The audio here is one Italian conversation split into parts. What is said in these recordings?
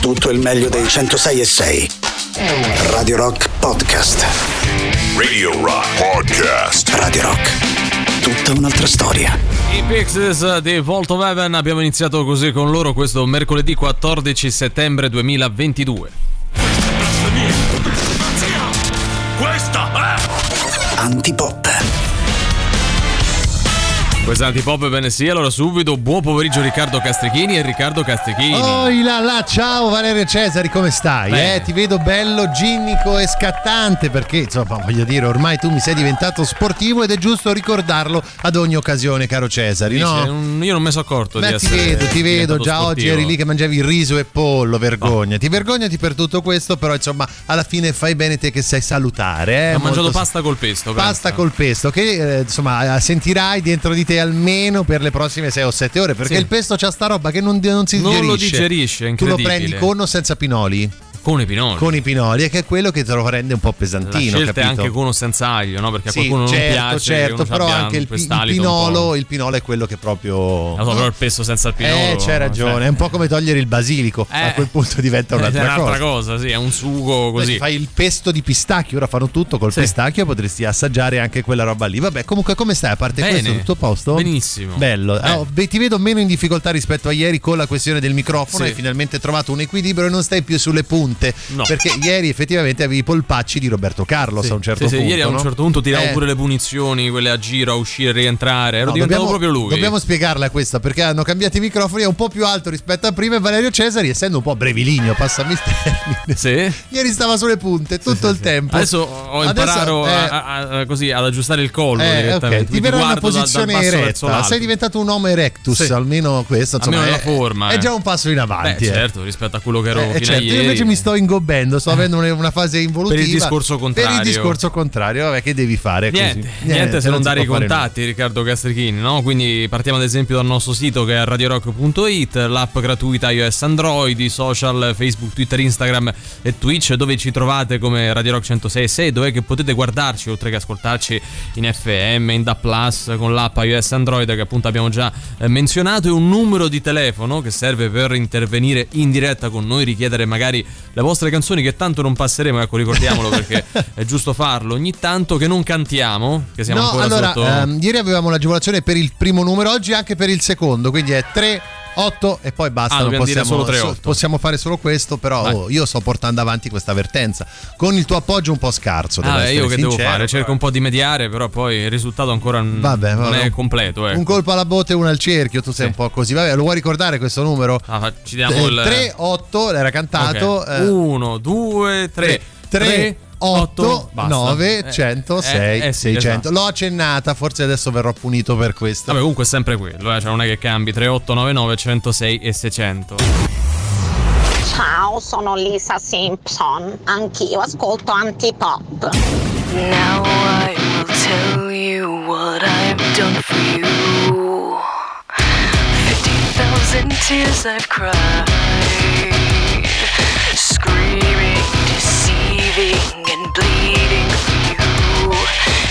tutto il meglio dei 106 e 6. Radio Rock Podcast. Radio Rock Podcast. Radio Rock. Tutta un'altra storia. I Pixies di Vault of Heaven abbiamo iniziato così con loro questo mercoledì 14 settembre 2022. Questa è Antipop. Questa antipop bene sì, allora subito buon pomeriggio Riccardo Castrichini e Riccardo Castrichini. Oh, là, là, ciao Valerio Cesari, come stai? Eh, ti vedo bello, ginnico e scattante perché, insomma, voglio dire, ormai tu mi sei diventato sportivo ed è giusto ricordarlo ad ogni occasione, caro Cesari, Dice, no? io non mi sono accorto di Beh, ti essere vedo, ti vedo, già oggi sportivo. eri lì che mangiavi riso e pollo, vergognati, vergognati per tutto questo, però insomma, alla fine fai bene te che sai salutare. Eh? Ho mangiato pasta col pesto. Pasta pensa. col pesto che eh, insomma eh, sentirai dentro di te almeno per le prossime 6 o 7 ore perché Sì. il pesto c'ha sta roba che non, non si Non digerisce lo digerisce, tu lo prendi con o senza pinoli? Con i pinoli. con i pinoli che è quello che te lo rende un po' La pesantino scelta è capito? anche con o senza aglio, no? Perché a sì, qualcuno certo, non piace. certo, però anche il, il pinolo, il pinolo è quello che proprio so, però il pesto senza il pinolo. Eh, c'hai ragione, cioè- è un po' come togliere il basilico, Eh, a quel punto diventa è un'altra, un'altra cosa. cosa, sì, è un sugo così. Beh, Fai il pesto di pistacchio, ora fanno tutto col Sì. pistacchio, potresti assaggiare anche quella roba lì. Vabbè, comunque come stai? A parte Bene. questo, tutto a posto? Benissimo. Bello. Bene. Oh, ti vedo meno in difficoltà rispetto a ieri con la questione del microfono. Sì. Hai finalmente trovato un equilibrio e non stai più sulle punte. No. Perché ieri effettivamente avevi i polpacci di Roberto Carlos Sì. a un certo Sì, sì, punto. ieri a un certo punto tiravo Eh, pure le punizioni, quelle a giro, a uscire, a rientrare. Ero no, diventato dobbiamo, proprio lui. Dobbiamo spiegarla questa perché hanno cambiato i microfoni, è un po' più alto rispetto a prima e Valerio Cesari, essendo un po' breviligno, passami il termine. Sì. Ieri stava sulle punte tutto il tempo. Adesso ho Adesso, imparato eh, a- a- a- così ad aggiustare il collo Eh, direttamente. ok, ti verrà una da- posizione verso eretta. Sei diventato un homo erectus, Sì. almeno questo. Insomma, Almeno è, nella forma, È eh. già un passo in Beh, avanti. eh. certo, rispetto a quello che ero Eh, fino a certo, io ieri. invece mi sto ingobbendo, sto avendo una- fase involutiva. Per il discorso contrario. Per il discorso contrario, vabbè, che devi fare? così? Niente, niente, se non dare i contatti, Riccardo Castrichini, no? Quindi partiamo ad esempio dal nostro sito che è radiorock.it, l'app gratuita iOS Android, i social Facebook, Twitter, Instagram e Twitch, dove ci trovate come Radio Rock 106.6, dove che potete guardarci oltre che ascoltarci in FM, in DA+, con l'app iOS Android che appunto abbiamo già eh, menzionato e un numero di telefono che serve per intervenire in diretta con noi, richiedere magari le vostre canzoni che tanto non passeremo, ecco ricordiamolo perché è giusto farlo ogni tanto che non cantiamo, che siamo no, ancora allora, sotto ehm, ieri avevamo l'agevolazione per il primo numero, oggi anche per il secondo, quindi è 3, 8 e poi basta. Ah, non possiamo, solo 3, so- 8. possiamo fare solo questo, però oh, io sto portando avanti questa avvertenza. Con il tuo appoggio un po' scarso. devo Ah, io che devo sincero. fare? Cerco un po' di mediare, però poi il risultato ancora Vabbè, non vabbè. è completo. Ecco. Un colpo alla botte e uno al cerchio, tu sei Sì. un po' così. Vabbè, lo vuoi ricordare questo numero? Ah, ci diamo il 3, 8, era cantato. eh, 1, 2, 3, 3, 8, 9, Eh, 100, 6, 600. L'ho accennata, forse adesso verrò punito per questo. Vabbè, comunque è sempre quello, eh, cioè non è che cambi 3899 106 e 600. Ciao, sono Lisa Simpson. Anch'io ascolto antipop. Now I will tell you what I've done for you. 50,000 tears I've cried. Screaming, deceiving, and bleeding for you. And you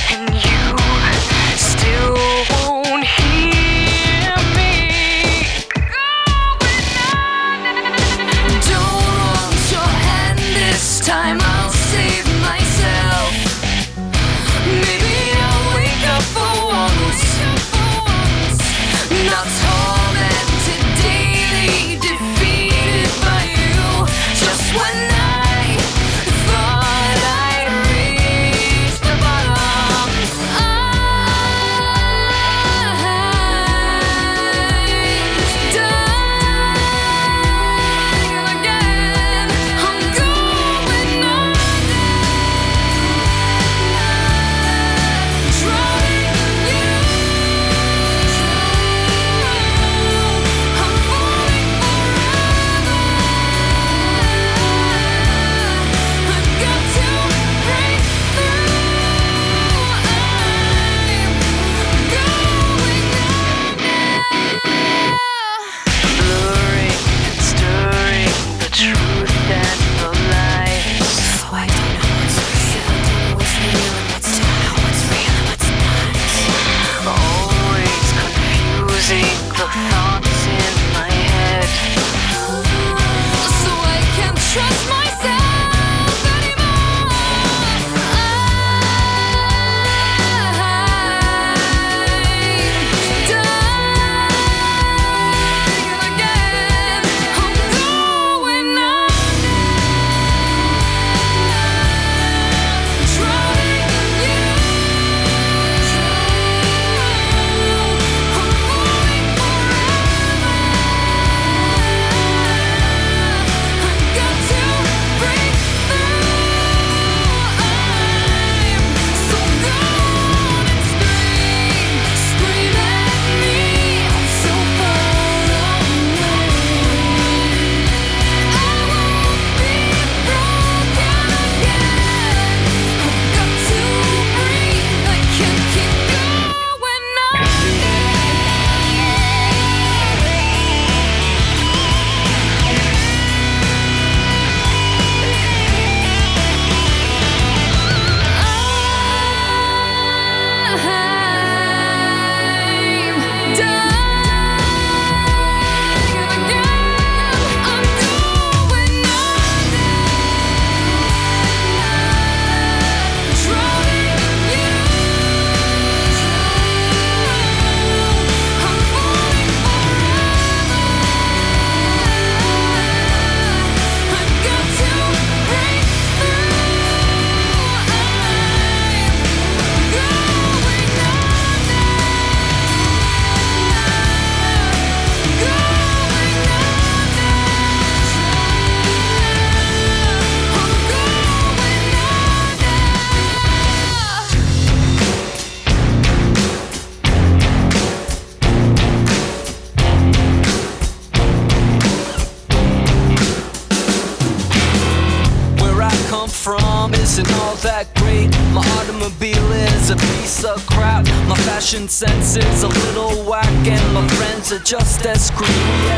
fashion sense is a little whack, and my friends are just as screwy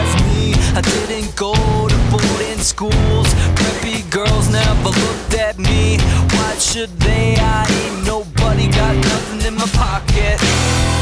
as me. I didn't go to boarding schools. Preppy girls never looked at me. Why should they? I ain't nobody, got nothing in my pocket.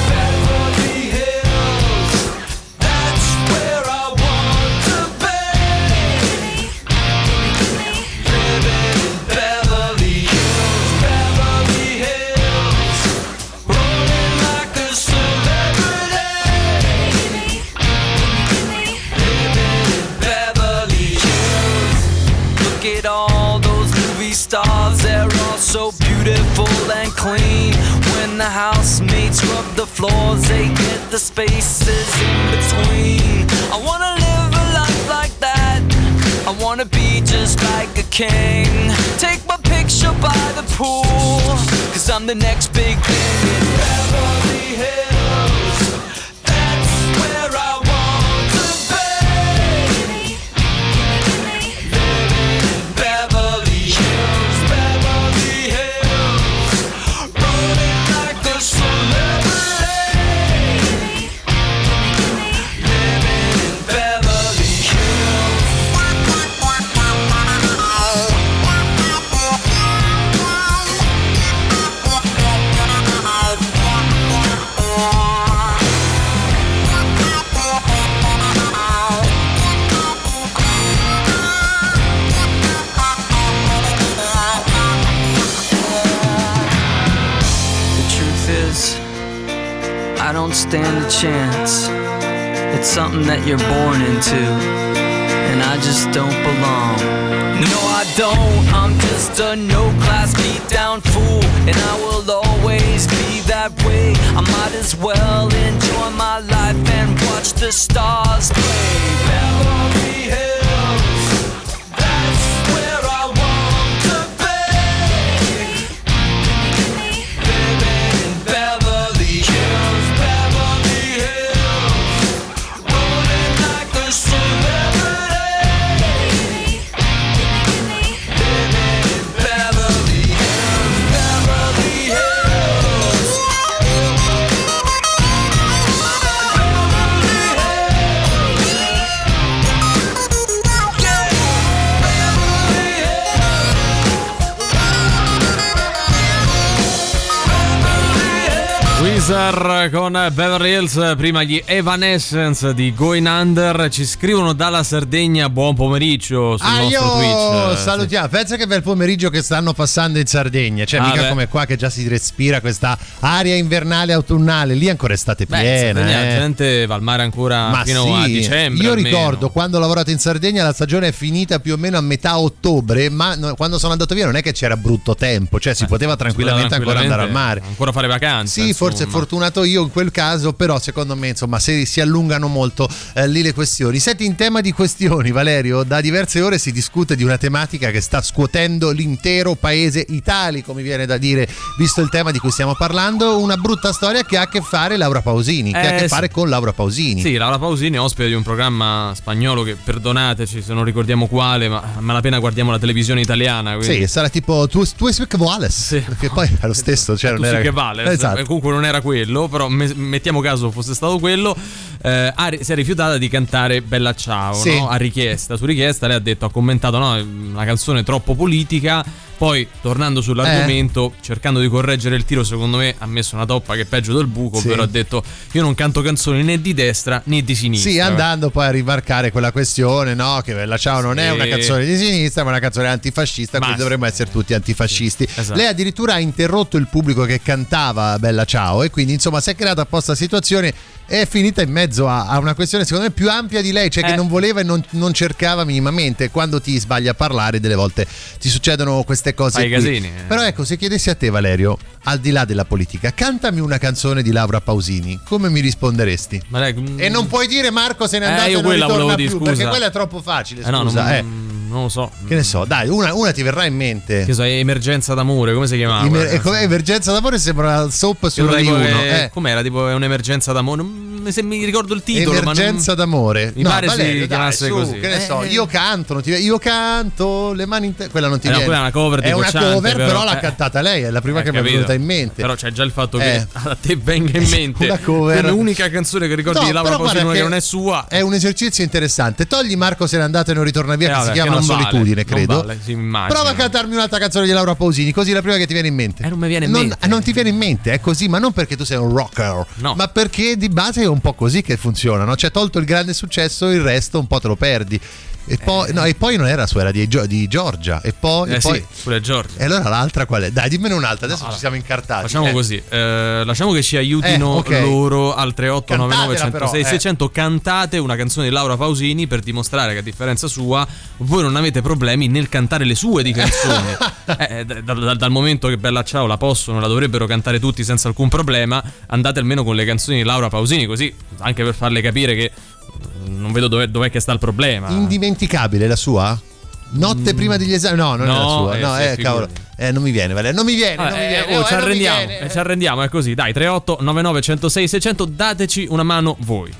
Spaces in between. I wanna live a life like that. I wanna be just like a king. Take my picture by the pool, cause I'm the next big thing Con Beverly Hills, prima gli Evanescence di Going Under ci scrivono dalla Sardegna buon pomeriggio sul Ah, nostro Twitch. salutiamo. Pensa che bel pomeriggio che stanno passando in Sardegna. Cioè, Ah, mica beh. come qua che già si respira questa aria invernale autunnale. Lì ancora estate Beh, piena. La eh. gente va al mare ancora Ma fino sì, a dicembre. io almeno. ricordo quando ho lavorato in Sardegna la stagione è finita più o meno a metà ottobre, ma quando sono andato via non è che c'era brutto tempo, cioè si poteva tranquillamente ancora andare al mare. Ancora fare vacanze. Sì, forse è insomma. fortunato io in quel caso, però secondo me insomma se si allungano molto eh, lì le questioni. Senti, in tema di questioni, Valerio, da diverse ore si discute di una tematica che sta scuotendo l'intero paese italico, mi viene da dire, visto il tema di cui stiamo parlando, una brutta storia che ha a che fare Laura Pausini, che ha a Eh, che sì. fare con Laura Pausini. Sì, Laura Pausini è ospite di un programma spagnolo che, perdonateci se non ricordiamo quale, ma a malapena guardiamo la televisione italiana. Quindi... Sì, sarà tipo tu, tu e che Wallace, Sì. perché poi è lo stesso, cioè Tu non sì era che vale, Esatto. Eh, comunque non era quello, però me- mettiamo caso fosse stato quello. eh, ha si è rifiutata di cantare Bella Ciao Sì. no? a richiesta. Su richiesta lei ha detto, ha commentato no, una canzone troppo politica. Poi, tornando sull'argomento, Eh. cercando di correggere il tiro, secondo me ha messo una toppa che è peggio del buco. Sì. Però ha detto: Io non canto canzoni né di destra né di sinistra. Sì, andando poi a rimarcare quella questione, no? Che Bella Ciao non è Sì. una canzone di sinistra, ma una canzone antifascista, Ma quindi sì. dovremmo essere tutti antifascisti. Esatto. Lei addirittura ha interrotto il pubblico che cantava Bella Ciao e quindi insomma si è creata apposta situazione e è finita in mezzo a, a una questione secondo me più ampia di lei, cioè che Eh. non voleva e non, non cercava minimamente. Quando ti sbagli a parlare delle volte ti succedono queste cose. Fai i qui. casini, eh. Però ecco, se chiedessi a te Valerio, al di là della politica, cantami una canzone di Laura Pausini, come mi risponderesti? Lei- mm, E non puoi dire Marco se n'è Eh, andato io e non ritorna più, scusa. perché quella è troppo facile, eh, no, scusa, non, eh. Non lo so. Che ne so, dai, una, una ti verrà in mente. Che so, è emergenza d'amore, come si chiamava? Emer- e come canzone? emergenza d'amore sembra una soap su Rai tipo 1. che- Eh. Com'era? Tipo è un'emergenza d'amore? Non- se mi ricordo il titolo. ma non- Emergenza d'amore. Mi no, pare Valerio, si dai, chiamasse su, così. Che ne so, Eh. io canto, non ti io canto, le mani in te- quella non ti Eh no, viene. quella è una cover di È una cover, però, però, l'ha eh. cantata lei, è la prima Eh, che mi è capito. venuta in mente. Però c'è già il fatto che Eh. a te venga in mente Una cover. come unica canzone che ricordi No, di Laura guarda che non è sua. È un esercizio interessante. Togli Marco se n'è andato e non ritorna via, Eh, che si chiama La vale, solitudine, credo. vale, sì. Prova a cantarmi un'altra canzone di Laura Pausini, così la prima che ti viene in mente. Eh, non mi viene in non, mente. non ti viene in mente, è così, ma non perché tu sei un rocker, No. ma perché di base è un po' così che funziona, no? Cioè, tolto il grande successo, il resto un po' te lo perdi. E poi, no, e poi non era sua, era di, di Giorgia. E poi. Eh e poi- sì, pure Giorgio. E allora l'altra qual è? Dai, dimmene un'altra, adesso Allora, ci siamo incartati. Facciamo Eh. così, eh, lasciamo che ci aiutino Eh, ok. loro al 3899 Cantatela però, 106 eh. 600 cantate una canzone di Laura Pausini per dimostrare che a differenza sua voi non avete problemi nel cantare le sue di canzoni. Eh, da- da- dal momento che Bella Ciao la possono, la dovrebbero cantare tutti senza alcun problema, andate almeno con le canzoni di Laura Pausini così anche per farle capire che non vedo dov'è, dov'è che sta il problema. Indimenticabile la sua? Notte prima degli esami? No, non è la No, sua. eh, no, eh, cavolo. Eh, non mi viene, Valerio. Non mi viene, Ah, non mi eh, viene. oh, no, ci arrendiamo, ci arrendiamo, è così. Dai, 38 99 106 600, dateci una mano voi.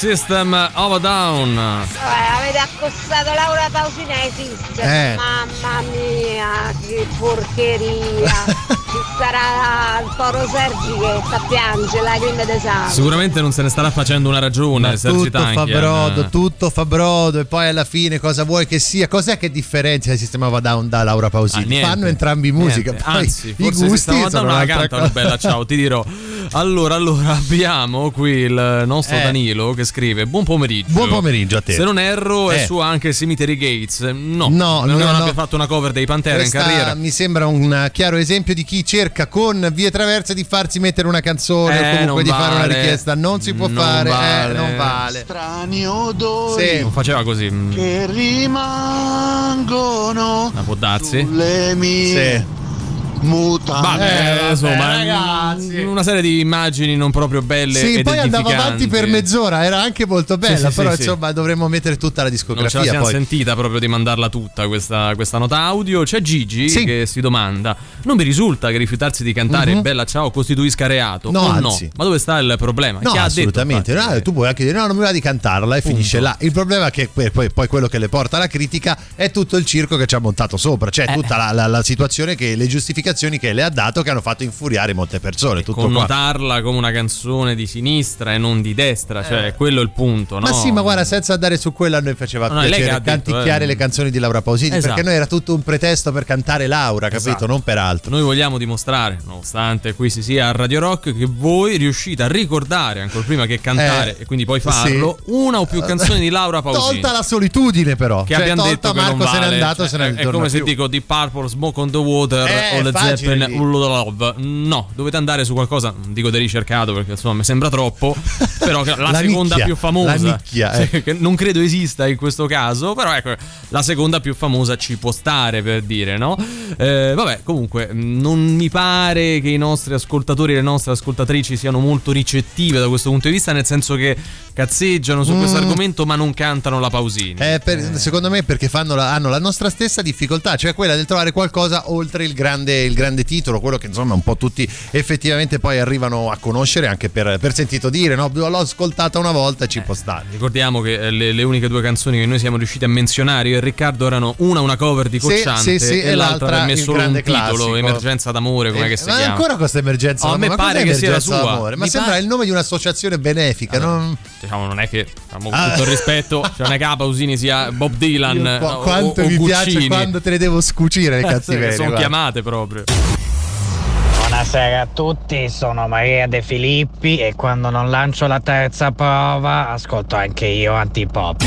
System of a Down. Avete accostato Toro Sergi che sta a piangere, lacrime di sangue. Sicuramente non se ne starà facendo una ragione, Ma Sergi tutto fa Tanchian. brodo, tutto fa brodo e poi alla fine cosa vuoi che sia? Cos'è che differenzia il sistema down da Laura Ah, Pausini? niente. Fanno entrambi musica, Niente. poi Anzi, i gusti sono una cantano bella, ciao, ti dirò. Allora, allora abbiamo qui il nostro Eh. Danilo che scrive: Buon pomeriggio. Buon pomeriggio a te. Se non erro, è Eh. su anche Cemetery Gates. No, No, non no, abbia no. fatto una cover dei Pantera Questa in carriera. mi sembra un chiaro esempio di chi cerca con vie traverse di farsi mettere una canzone Eh, o comunque di fare una vale. richiesta. Non si può Non fare, vale. eh, non vale. Strani odori Sì. Non faceva così. mm, che rimangono Ma può darsi. sulle mie Sì. Mutande. Vabbè, vabbè, insomma, ragazzi. una serie di immagini non proprio belle. Sì, poi andava avanti per mezz'ora, era anche molto bella, sì, però sì, insomma dovremmo mettere tutta la Non ce la discografia siamo poi. sentita proprio di mandarla tutta questa, questa nota audio. C'è Gigi Sì. che si domanda: Non mi risulta che rifiutarsi di cantare Mhm. Bella Ciao costituisca reato? No, o anzi. Ma dove sta il problema? No, Chi ha assolutamente. detto? No, tu puoi anche dire no, non mi va di cantarla e finisce là. Il problema è che poi, poi- poi quello che le porta alla critica è tutto il circo che ci ha montato sopra, cioè Eh. tutta la, la- la situazione che le giustificazioni che le ha dato che hanno fatto infuriare molte persone. Tutto qua. Connotarla come una canzone di sinistra e non di destra, cioè quello è il punto. Ma no? sì, ma guarda, senza andare su quello a noi faceva No, che piacere canticchiare eh. le canzoni di Laura Pausini, Esatto. perché noi era tutto un pretesto per cantare Laura, capito? Esatto. Non per altro. Noi vogliamo dimostrare, nonostante qui si sia a Radio Rock, che voi riuscite a ricordare ancora prima che cantare Eh, e quindi poi farlo una o più canzoni di Laura Pausini. Tolta la solitudine, però. che Cioè, abbiamo tolta detto che Marco non se n'è vale. andato, Cioè, se ne è, è come se più. dico Deep Purple, Smoke on the Water Eh, o Led Zeppelin. Ullo Love. No, dovete andare su qualcosa, non dico di ricercato perché insomma mi sembra troppo, però la, La seconda nicchia, più famosa. nicchia, eh. che non credo esista in questo caso, però ecco, la seconda più famosa ci può stare per dire, no? Eh, vabbè, comunque, non mi pare che i nostri ascoltatori e le nostre ascoltatrici siano molto ricettive da questo punto di vista, nel senso che cazzeggiano su questo Mm. argomento ma non cantano la Pausini. Eh, per- secondo me perché fanno la- hanno la nostra stessa difficoltà, cioè quella del trovare qualcosa oltre il grande, il grande titolo, quello che insomma un po' tutti effettivamente poi arrivano a conoscere anche per, per sentito dire, no? L'ho ascoltata una volta e ci può stare. Ricordiamo che eh, le, le uniche due canzoni che noi siamo riusciti a menzionare, io e Riccardo, erano una una cover di Sì, Cocciante sì, sì, e, l'altra per me il solo un grande titolo, classico. Emergenza d'amore, come Eh, che si ma chiama. ancora questa emergenza Oh, a d'amore? me Ma pare che sia la sua. d'amore? Ma Mi sembra pare- il nome di un'associazione benefica, non... Diciamo, non è che, diciamo, con Ah. tutto il rispetto, cioè non è che la Pausini sia Bob Dylan Io o, qua- quanto o mi Guccini. piace quando te ne devo scucire le cattiverie. sono guarda. chiamate proprio. Buonasera a tutti, sono Maria De Filippi e quando non lancio la terza prova ascolto anche io antipop.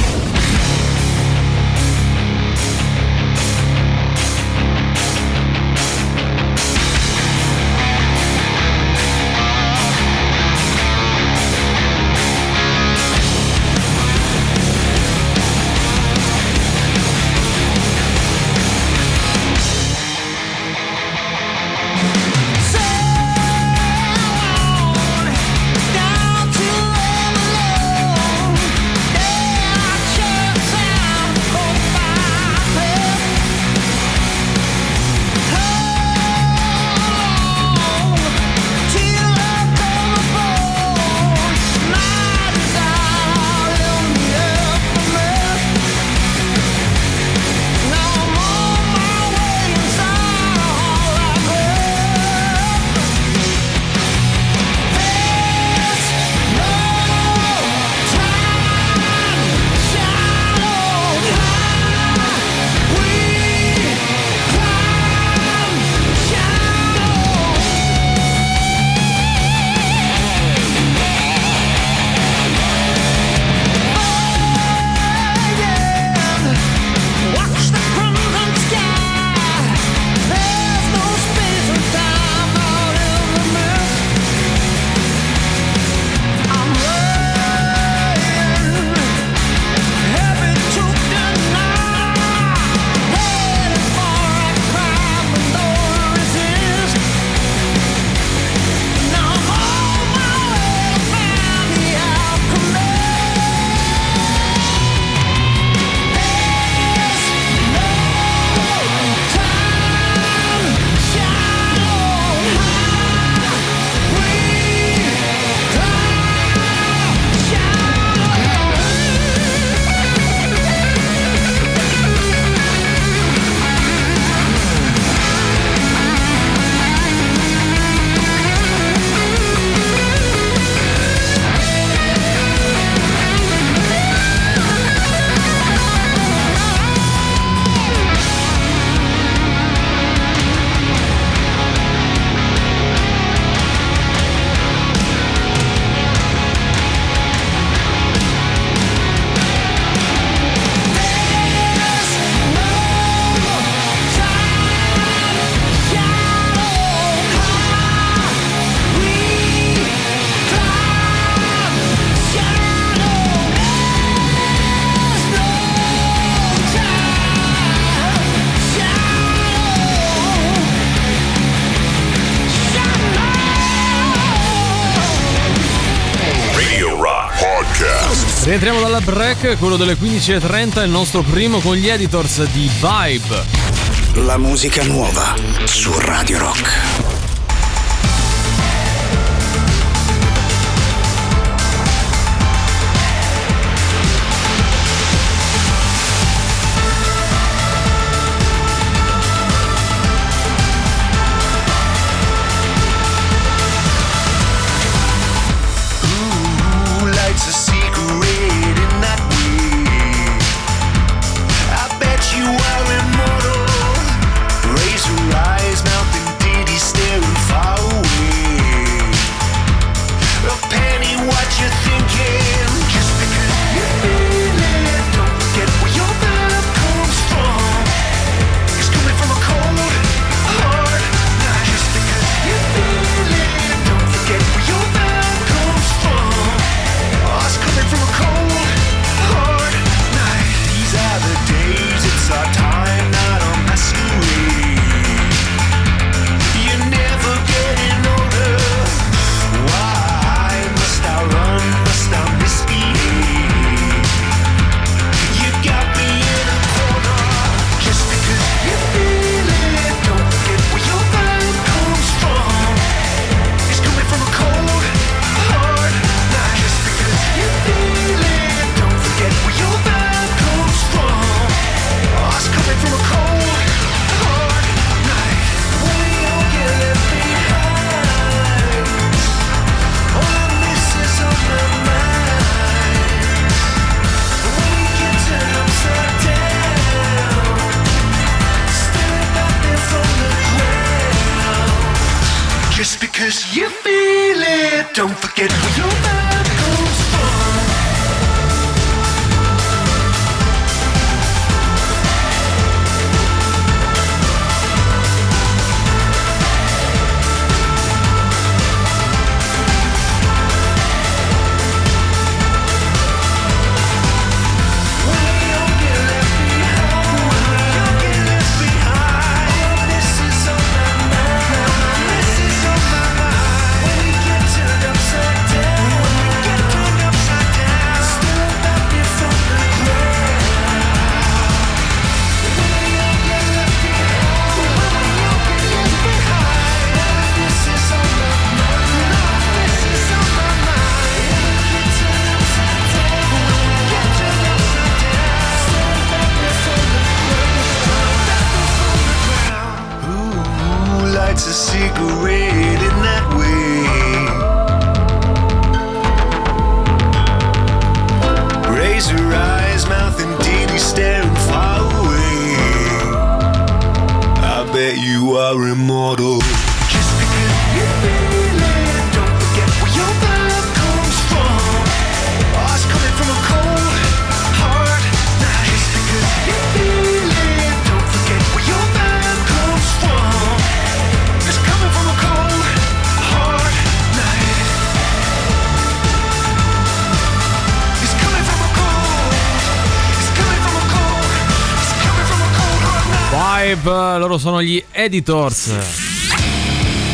Quello delle 15.30, il nostro primo con gli editors di Vibe. La musica nuova su Radio Rock. Sono gli editors.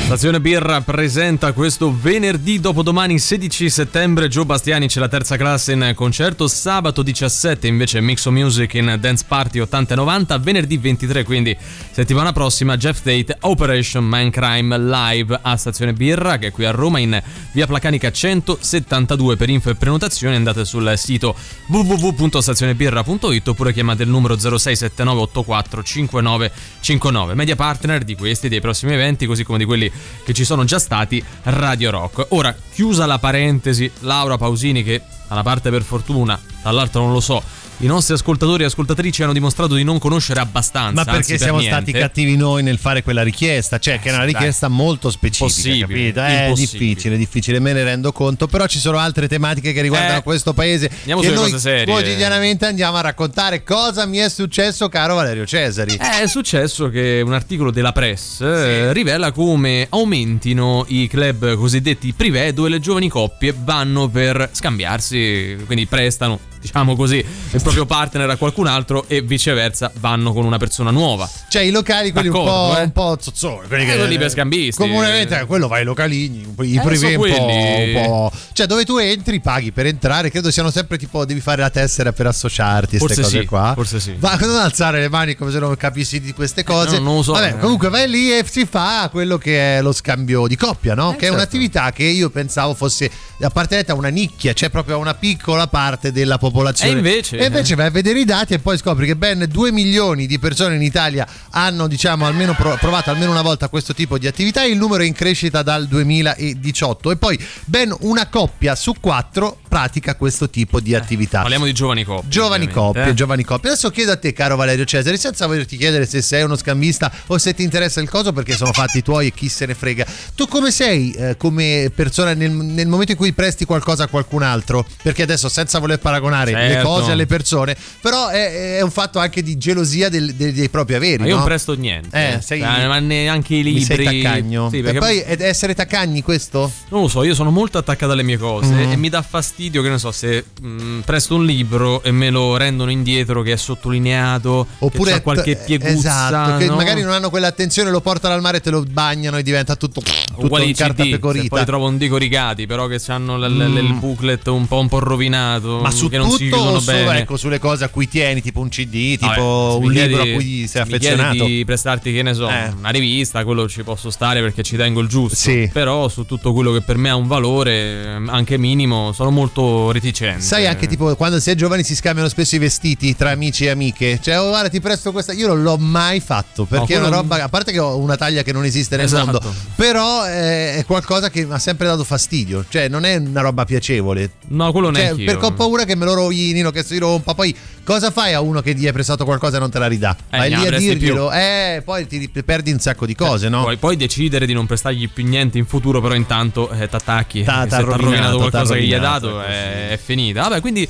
Stazione Birra presenta questo venerdì dopodomani 16 settembre. Joe Bastiani c'è la terza classe in concerto, sabato 17 invece Mixo Music in Dance Party 80 e 90, venerdì 23 quindi settimana prossima Jeff Tate Operation Man Crime live a Stazione Birra che è qui a Roma in via Placanica 172 per info e prenotazioni andate sul sito www.stazionebirra.it oppure chiamate il numero 0679 84 5959 media partner di questi dei prossimi eventi così come di quelli che ci sono già stati Radio Rock. Ora, chiusa la parentesi, Laura Pausini che da una parte per fortuna, dall'altra non lo so, i nostri ascoltatori e ascoltatrici hanno dimostrato di non conoscere abbastanza. Ma perché anzi, per siamo niente. stati cattivi noi nel fare quella richiesta? Cioè, che è una dai. richiesta molto specifica, capito? È impossibile. difficile, difficile, me ne rendo conto. Però ci sono altre tematiche che riguardano Eh, questo paese andiamo che noi cose serie. quotidianamente andiamo a raccontare. Cosa mi è successo, caro Valerio Cesari? È successo che un articolo della press eh, rivela come aumentino i club cosiddetti privé dove le giovani coppie vanno per scambiarsi, quindi prestano diciamo così, il proprio partner a qualcun altro e viceversa vanno con una persona nuova. Cioè i locali, quelli un D'accordo, po', eh. un po' zozzoni, quelli Eh, che quelli per scambisti. Comunemente, quello vai ai localini, i Eh, privé so un po', quelli. un po'. Cioè, dove tu entri, paghi per entrare. Credo siano sempre tipo devi fare la tessera per associarti. Queste cose sì, qua. forse sì. Ma non alzare le mani come se non capissi di queste cose. no, non lo so, Vabbè, eh. comunque vai lì e si fa quello che è lo scambio di coppia, no? Eh, che è certo. un'attività che io pensavo fosse appartenente a una nicchia, cioè proprio a una piccola parte della popolazione. E invece? E invece vai a vedere i dati e poi scopri che ben 2 milioni di persone in Italia hanno, diciamo, almeno pro- provato almeno una volta questo tipo di attività. Il numero è in crescita dal 2018 e poi ben una coppia su quattro pratica questo tipo di attività. Parliamo di giovani coppie. Giovani coppie, eh. giovani coppie. Adesso chiedo a te, caro Valerio Cesari, senza volerti chiedere se sei uno scambista o se ti interessa il coso, perché sono fatti tuoi e chi se ne frega. Tu come sei eh, come persona nel, nel momento in cui presti qualcosa a qualcun altro? Perché adesso, senza voler paragonare le Certo. cose alle persone, però è, è un fatto anche di gelosia del- dei, dei propri averi. Ma io no? non presto niente. Eh, sei- Eh, ma neanche i libri. sei taccagno. Sì, e perché poi è- essere taccagni questo? Non lo so, io sono molto attaccato alle mie cose Mm. e mi dà fastidio che ne so se mh, presto un libro e me lo rendono indietro che è sottolineato Oppure che qualche pieguzza esatto, che no? magari non hanno quell'attenzione, lo portano al mare e te lo bagnano e diventa tutto, tutto uguali in carta CD, se pecorita. poi trovo un dico rigati però che hanno l- l- Mm. il booklet un po', un po' rovinato Ma su che non tutto o bene ecco, sulle cose a cui tieni, tipo un CD, tipo Vabbè, un libro chiedi- a cui sei affezionato? di prestarti, che ne so, Eh. una rivista, quello ci posso stare perché ci tengo il giusto. Sì. Però su tutto quello che per me ha un valore, anche minimo, sono molto reticente. Sai anche tipo quando si è giovani si scambiano spesso i vestiti tra amici e amiche. Cioè, oh, guarda, ti presto questa. Io non l'ho mai fatto perché No, è una roba. A parte che ho una taglia che non esiste nel Esatto. mondo, però eh, è qualcosa che mi ha sempre dato fastidio. Cioè, non è una roba piacevole. No, quello Cioè, neanche perché ho paura che me lo rovinino, che si rompa. Poi cosa fai a uno che gli hai prestato qualcosa e non te la ridà? Eh, Vai lì a dirglielo, eh, poi ti perdi un sacco di cose, no? Puoi poi decidere di non prestargli più niente in futuro, però intanto eh, t'attacchi. T'ha- t'ha rovinato, qualcosa che gli hai dato, è, è finita. Vabbè, quindi.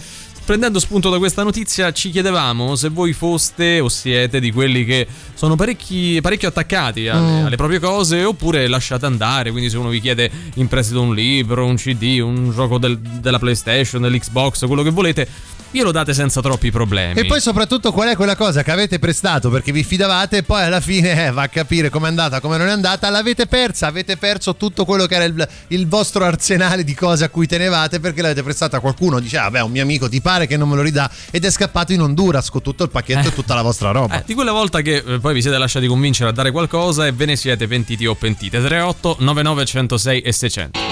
Prendendo spunto da questa notizia, ci chiedevamo se voi foste o siete di quelli che sono parecchi, parecchio attaccati alle, Mm. alle proprie cose oppure lasciate andare. Quindi, se uno vi chiede in prestito un libro, un CD, un gioco del- della PlayStation, dell'Xbox, quello che volete, glielo date senza troppi problemi. E poi soprattutto qual è quella cosa che avete prestato perché vi fidavate e poi alla fine eh, va a capire com'è andata, come non è andata, l'avete persa, avete perso tutto quello che era il, il vostro arsenale di cose a cui tenevate perché l'avete prestata a qualcuno, dice ah beh un mio amico ti pare che non me lo ridà ed è scappato in Honduras con tutto il pacchetto e tutta la vostra roba. Eh, di quella volta che eh, poi vi siete lasciati convincere a dare qualcosa e ve ne siete pentiti o pentite. 38 99 106 e 600.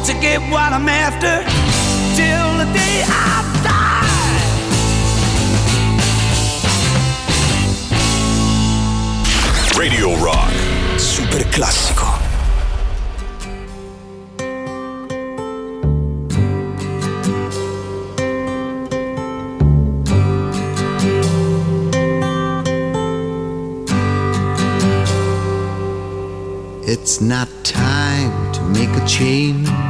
Get to get what I'm after till the day I die. Radio Rock. Super classico. It's not time to make a change.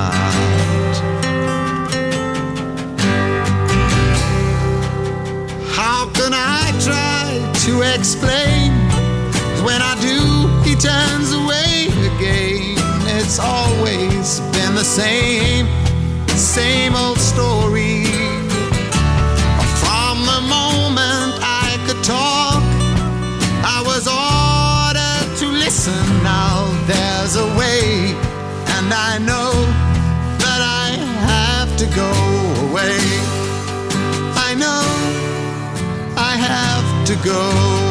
To explain? When I do, he turns away again. It's always been the same, same old story. To go.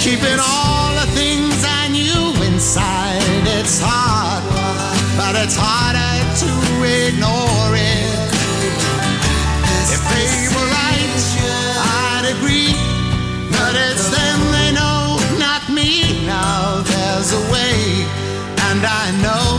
Keeping all the things I knew inside. It's hard, but it's harder to ignore it. If they were right, I'd agree. But it's them they know, not me. Now there's a way, and I know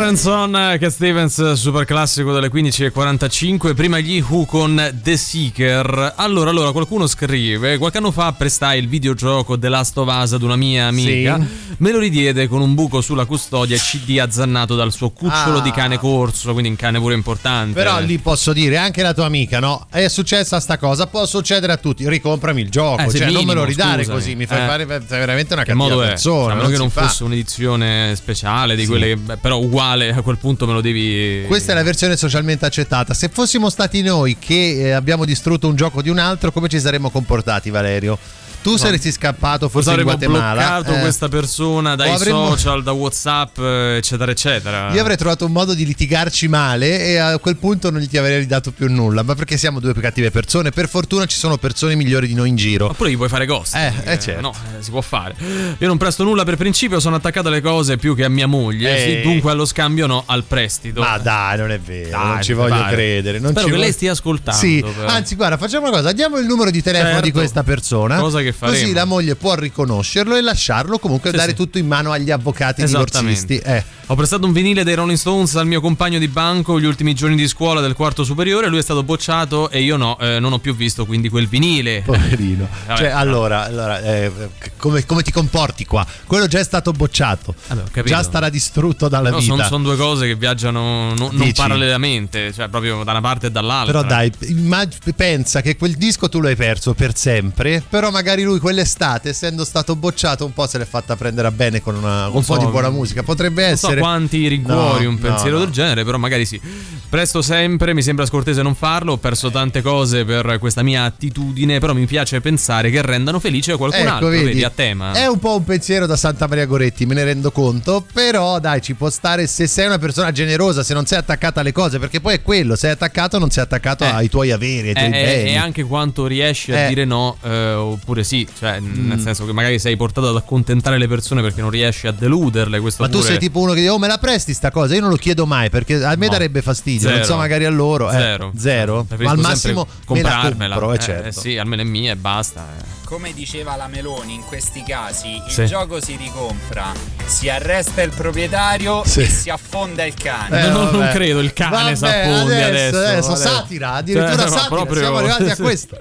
Father Sorenson, Cat Stevens, super classico delle 15.45. Prima gli Who con The Seeker. Allora, allora, qualcuno scrive: Qualche anno fa prestai il videogioco The Last of Us ad una mia amica. Sì. Me lo ridiede con un buco sulla custodia CD azzannato dal suo cucciolo Ah. di cane corso, quindi un cane pure importante. Però lì posso dire, anche la tua amica, no? È successa sta cosa, può succedere a tutti. Ricomprami il gioco, Eh, cioè non me minimo, lo ridare scusami. così, mi fai Eh. fare veramente una cattiva persona. A meno che non fa. fosse un'edizione speciale di Sì. quelle però uguale a quel punto me lo devi. Questa è la versione socialmente accettata. Se fossimo stati noi che eh, abbiamo distrutto un gioco di un altro, come ci saremmo comportati, Valerio? Tu saresti scappato forse in Guatemala. bloccato eh. questa persona dai avremmo- social, da WhatsApp, eccetera, eccetera. Io avrei trovato un modo di litigarci male e a quel punto non gli ti avrei ridato più nulla, ma perché siamo due più cattive persone. Per fortuna ci sono persone migliori di noi in giro. Oppure gli puoi fare ghost. Eh, eh, certo. No, eh, si può fare. Io non presto nulla per principio, sono attaccato alle cose più che a mia moglie. Sì, dunque allo scambio no, al prestito. Ma dai, non è vero, Dai, non ci voglio pare. credere. Non Spero ci che vo- lei stia ascoltando. Sì, però. anzi, guarda, facciamo una cosa: diamo il numero di telefono Certo. di questa persona. Cosa che faremo. Così la moglie può riconoscerlo e lasciarlo comunque Sì, dare sì. tutto in mano agli avvocati divorzisti. Eh. Ho prestato un vinile dei Rolling Stones al mio compagno di banco gli ultimi giorni di scuola del quarto superiore. Lui è stato bocciato e io no, eh, non ho più visto quindi quel vinile. Poverino. Vabbè, cioè, no. allora, allora, eh, come, come ti comporti qua? Quello già è stato bocciato. Capito. già starà distrutto dalla No, vita. sono due cose che viaggiano no- non parallelamente, cioè proprio da una parte e dall'altra. Però dai, immag- pensa che quel disco tu lo hai perso per sempre, però magari lui quell'estate, essendo stato bocciato, un po' se l'è fatta prendere a bene con, una- un so, po' di buona musica. Potrebbe Non essere... so quanti rincuori No, un pensiero no. del genere, però magari sì. Presto sempre, mi sembra scortese non farlo. Ho perso tante cose per questa mia attitudine, però mi piace pensare che rendano felice qualcun Ecco, altro. vedi, Vedi, a tema. È un po' un pensiero da Santa Maria Goretti, me ne rendo conto, però dai, ci può stare se sei una persona generosa, se non sei attaccata alle cose, perché poi è quello, sei attaccato non sei attaccato Eh. ai tuoi averi, ai tuoi E, e- beni. e anche quanto riesci a Eh. Dire no eh, oppure sì, cioè nel senso che magari sei portato ad accontentare le persone perché non riesci a deluderle. Questo Ma tu pure- sei tipo uno che dice, oh me la presti sta cosa? Io non lo chiedo mai perché a me No. darebbe fastidio, non Zero. so magari a loro. eh, Zero. zero? Ma Preferisco al massimo me la comprarmela. compro, eh, Eh, certo. sì, almeno è mia e basta. eh. Come diceva la Meloni, in questi casi il Sì. gioco si ricompra, si arresta il proprietario Sì. e si affonda il cane. Eh, non, non vabbè. credo il cane Vabbè, s'affondi adesso. adesso, satira, addirittura Cioè, satira, siamo arrivati a questo.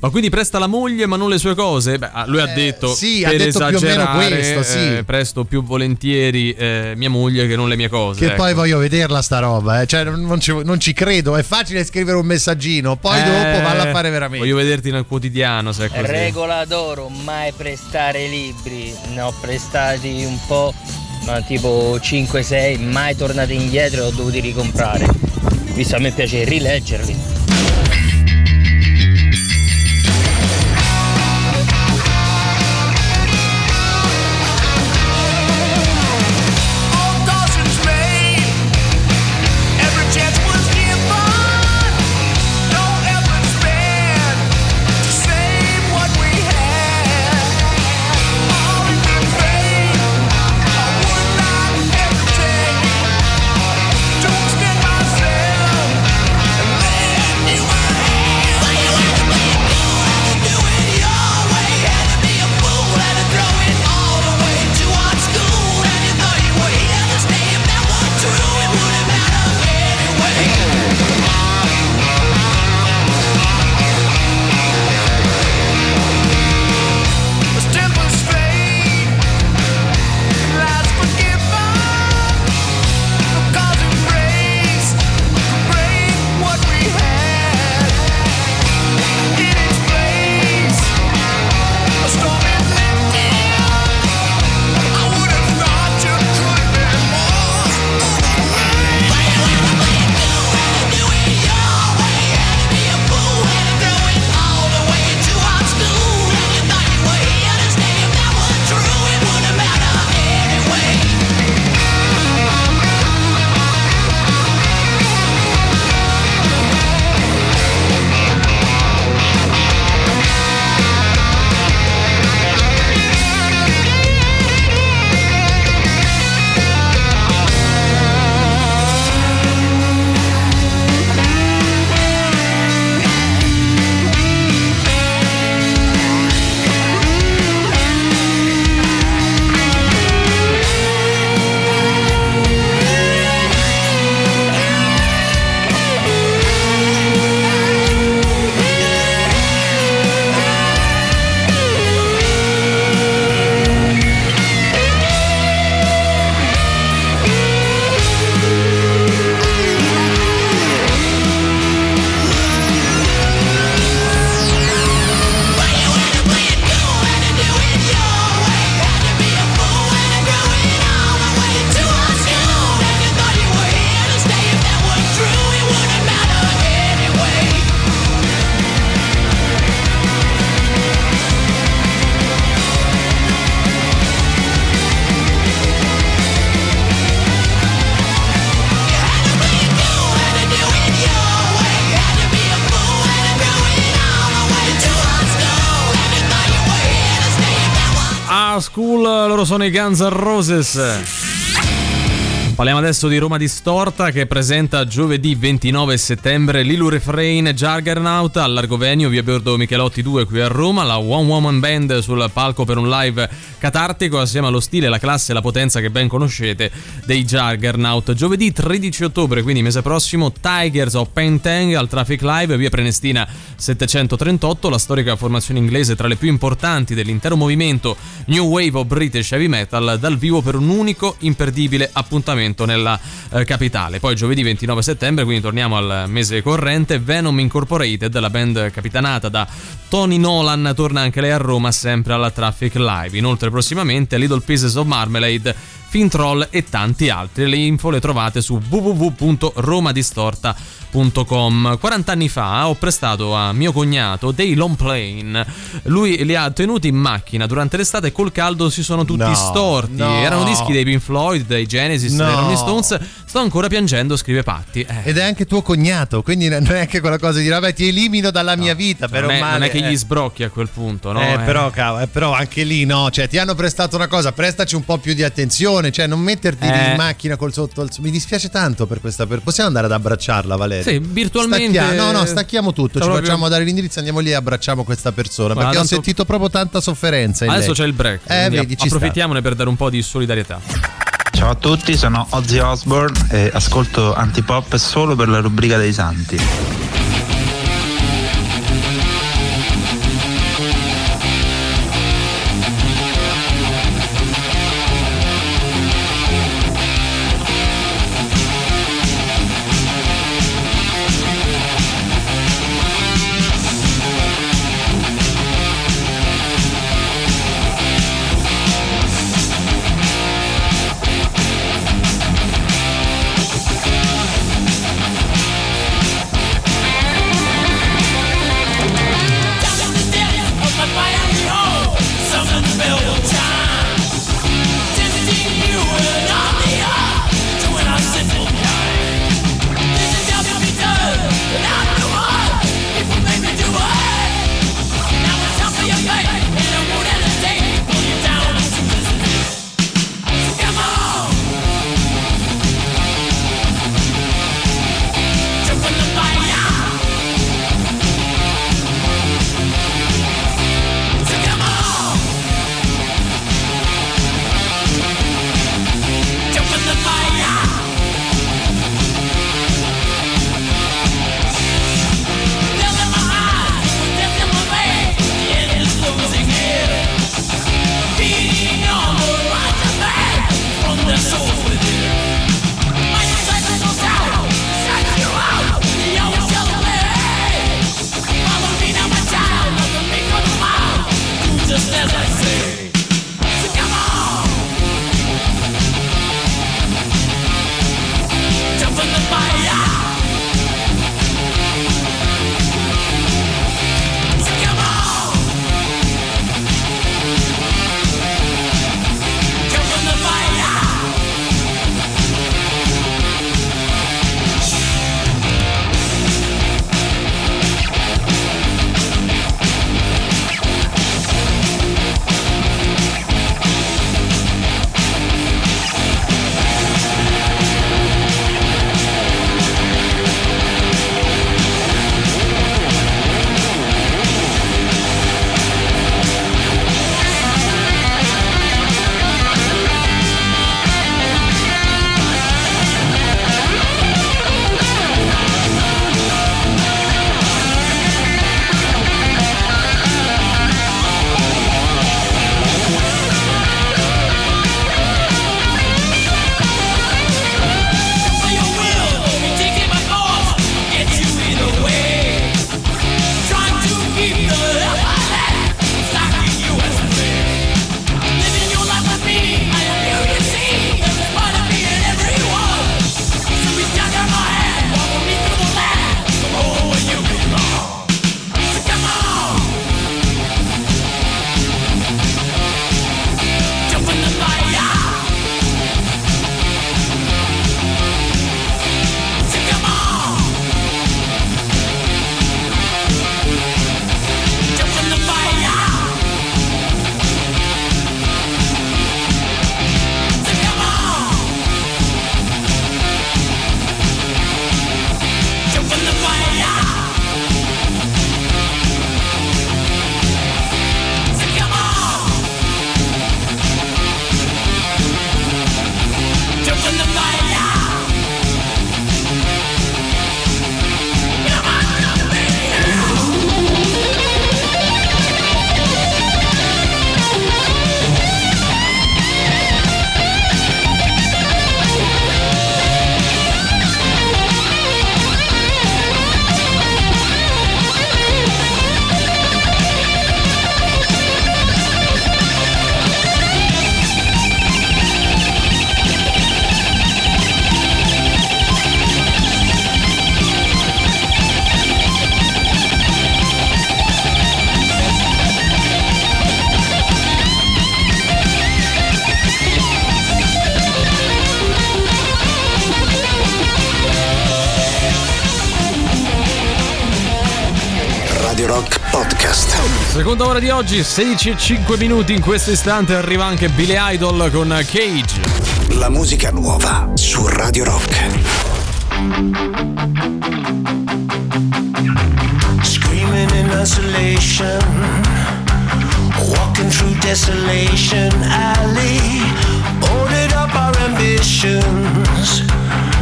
Ma quindi presta la moglie ma non le sue cose? Beh, ah, lui ha Eh, detto sì, ha per detto più o meno questo, sì. eh, presto più volentieri eh, mia moglie che non le mie cose. Che ecco. poi voglio vederla sta roba, eh. cioè non, non ci, non ci credo, è facile scrivere un messaggino, poi Eh, dopo valla a fare veramente. Voglio vederti nel quotidiano se è così. Regola d'oro, mai prestare libri. Ne ho prestati un po', ma tipo 5-6, mai tornati indietro e ho dovuti ricomprare. Visto a me piace rileggerli. Loro sono i Guns N' Roses. Parliamo adesso di Roma Distorta che presenta giovedì 29 settembre Lilu Refrain Juggernaut all'Argovenio via Bordo Michelotti 2 qui a Roma, la One Woman Band sul palco per un live catartico assieme allo stile, la classe e la potenza che ben conoscete dei Juggernaut. Giovedì 13 ottobre, quindi mese prossimo, Tigers of Pentang al Traffic Live via Prenestina 738, la storica formazione inglese tra le più importanti dell'intero movimento New Wave of British Heavy Metal dal vivo per un unico imperdibile appuntamento nella eh, capitale. Poi giovedì 29 settembre, quindi torniamo al mese corrente, Venom Incorporated, la band capitanata da Tony Nolan, torna anche lei a Roma sempre alla Traffic Live. Inoltre prossimamente Little Pieces of Marmalade, Fintroll e tanti altri. Le info le trovate su www.romadistorta.com 40 anni fa ho prestato a mio cognato dei long plane. Lui li ha tenuti in macchina durante l'estate e col caldo si sono tutti No, storti. no. Erano dischi dei Pink Floyd, dei Genesis, No. dei Rolling Stones. Sto ancora piangendo, scrive Patti. Eh. Ed è anche tuo cognato, quindi non è anche quella cosa di vabbè, ti elimino dalla mia vita. Per non, è, male, non è che eh. gli sbrocchi a quel punto, no? Eh, Eh. però, cavolo, eh, però anche lì no, cioè ti hanno prestato una cosa, prestaci un po' più di attenzione, cioè non metterti lì Eh. in macchina col sotto. Mi dispiace tanto per questa. Per... Possiamo andare ad abbracciarla, Valeria? Sì, virtualmente- Stacchia- No, no, stacchiamo tutto. Ci proprio- facciamo dare l'indirizzo, andiamo lì e abbracciamo questa persona. Guarda, perché ho tanto- sentito proprio tanta sofferenza. in Adesso lei. c'è il break. Eh, vedi, ci sta. approfittiamone per dare un po' di solidarietà. Ciao a tutti, sono Ozzy Osbourne e ascolto Antipop solo per la rubrica dei santi. Seconda ora di oggi, 16 e 5 minuti. In questo istante arriva anche Billy Idol con Cage. La musica nuova su Radio Rock. Screaming in isolation, walking through desolation alley, ordered up our ambitions,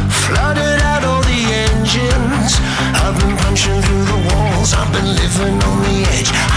flooded out all the engines. I've been punching through the walls, I've been living on the edge.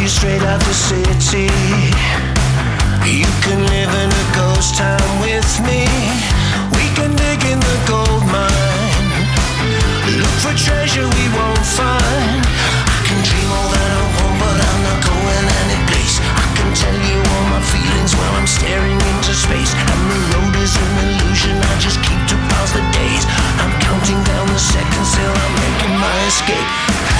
You straight out the city. You can live in a ghost town with me. We can dig in the gold mine. Look for treasure we won't find. I can dream all that I want, but I'm not going any place. I can tell you all my feelings while I'm staring into space. And the road is an illusion. I just keep to pass the days. I'm counting down the seconds till I'm making my escape.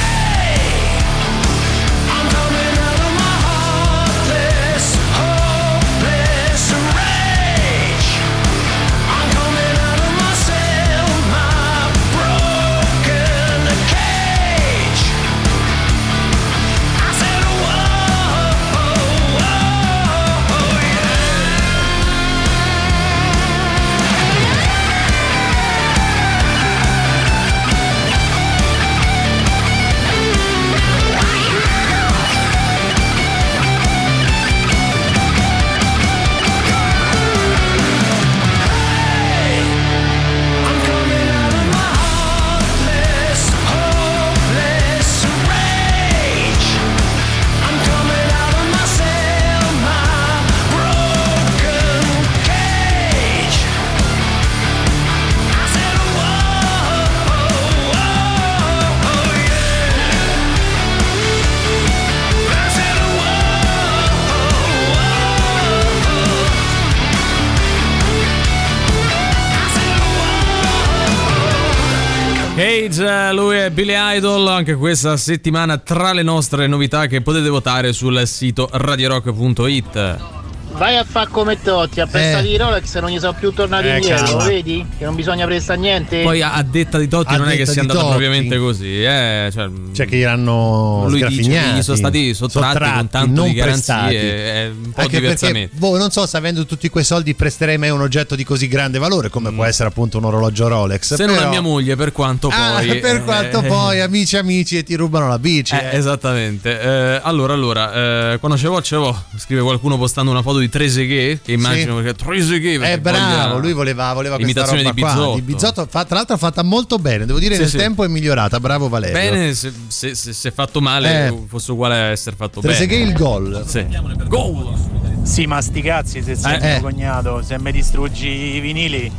Cage, lui è Billy Idol, anche questa settimana tra le nostre novità che potete votare sul sito radiorock.it. Vai a fare come Totti, a prestare i Rolex e non gli sono più tornati Eh, indietro, calma. vedi? Che non bisogna prestare niente. Poi a, a detta di Totti A non è che sia di andato Totti. propriamente così, eh, cioè, Cioè che gliel'hanno lui dice gli sono stati sottratti, con tanto non di garanzie prestati. e un po' Anche diversamente. perché, boh, non so se avendo tutti quei soldi presterei mai un oggetto di così grande valore come può essere appunto un orologio Rolex. Mm. Se non però- a mia moglie, per quanto Ah, poi. per quanto eh, poi amici amici e ti rubano la bici. Eh, eh. esattamente. Eh, allora, allora, eh, quando ce l'ho, ce l'ho. Scrive qualcuno postando una foto di Trezeguet, che immagino Sì. perché Trezeguet. perché È bravo, voglia- lui voleva, voleva questa Imitazione roba di qua. Bizzotto. Di Bizzotto, fa- tra l'altro fatta molto bene, devo dire Sì, nel sì. tempo è migliorata, bravo Valerio. Bene, se, se, se- se fatto male, Eh. fosse uguale a essere fatto Trezeguet bene. il gol. Sì. Gol! Sì, ma sti cazzi, se sei Eh. mio Eh. cognato, se mi distruggi i vinili,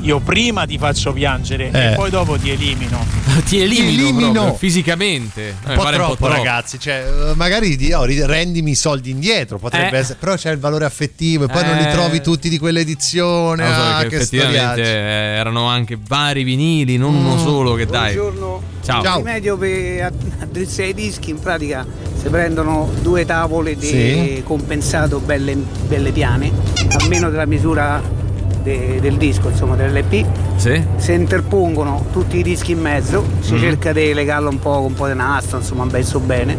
io prima ti faccio piangere Eh. e poi dopo ti elimino. Ti elimino, elimino. proprio, fisicamente. Un Eh, po' pare troppo, ragazzi. Cioè, eh, magari di, oh, rendimi i soldi indietro. Potrebbe Eh. essere, però c'è il valore affettivo e poi non li Eh. trovi tutti di quell'edizione. So, ah, che effettivamente eh, erano anche vari vinili, non uno Mm. solo che dai. Buongiorno. Ciao. Il rimedio per addrizzare i dischi in pratica si prendono due tavole di Sì. compensato belle, belle piane, almeno della misura de- del disco, insomma dell'LP. Sì. Si interpongono tutti i dischi in mezzo, si Mhm. cerca di legarlo un po' con un po' di nastro, insomma messo bene.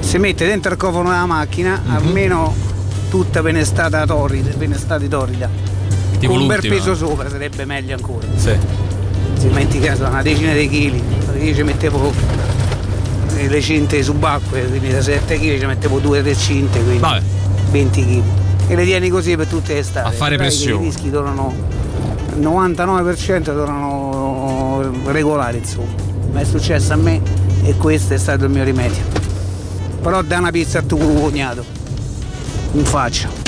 Si mette dentro il cofano della macchina, Mhm. almeno tutta penestata torrida, penestata torrida. Tipo con un bel peso sopra sarebbe meglio ancora Sì. si metti che ne so, una decina di chili io ci mettevo le cinte subacquee quindi da 7 kg ci mettevo 2-3 cinte quindi 20 kg e le tieni così per tutte le estate A fare pressione. i dischi durano il 99% durano regolari insomma. Ma è successo a me e questo è stato il mio rimedio. Però da una pizza a tuo cognato. In faccia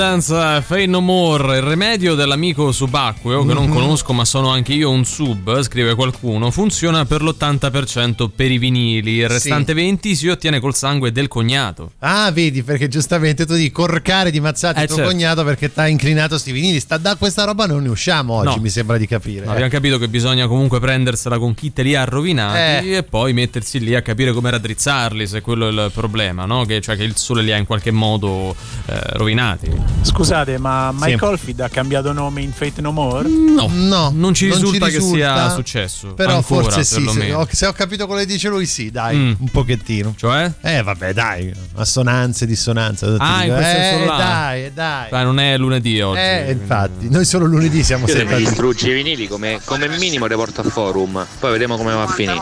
Evidence, Fade No More, il rimedio dell'amico subacqueo che non Mhm. conosco ma sono anche io un sub, scrive qualcuno, funziona per l'80% per i vinili, il restante 20 si ottiene col sangue del cognato. Ah, vedi, perché giustamente tu di corcare di mazzate Eh, tuo certo. cognato perché t'ha inclinato sti vinili. Sta, da questa roba non ne usciamo oggi, No. mi sembra di capire. Abbiamo capito che bisogna comunque prendersela con chi te li ha rovinati Eh. e poi mettersi lì a capire come raddrizzarli, se quello è il problema, no? Che, cioè che il sole li ha in qualche modo eh, rovinati. Scusate, ma Sì. Mike Oldfield ha cambiato nome in Fate No More? No, no non ci risulta che sia successo. Però Ancora, forse sì. Se ho, se ho capito quello che dice lui, sì, dai, Mm. un pochettino. Cioè? Eh, vabbè, dai, assonanze, dissonanze. Ah, in senso eh, dai, dai. Dai, non è lunedì oggi. Eh, infatti, noi solo lunedì siamo Io sempre. distruggi i vinili come, come minimo le porto a forum, poi vediamo come va a finire.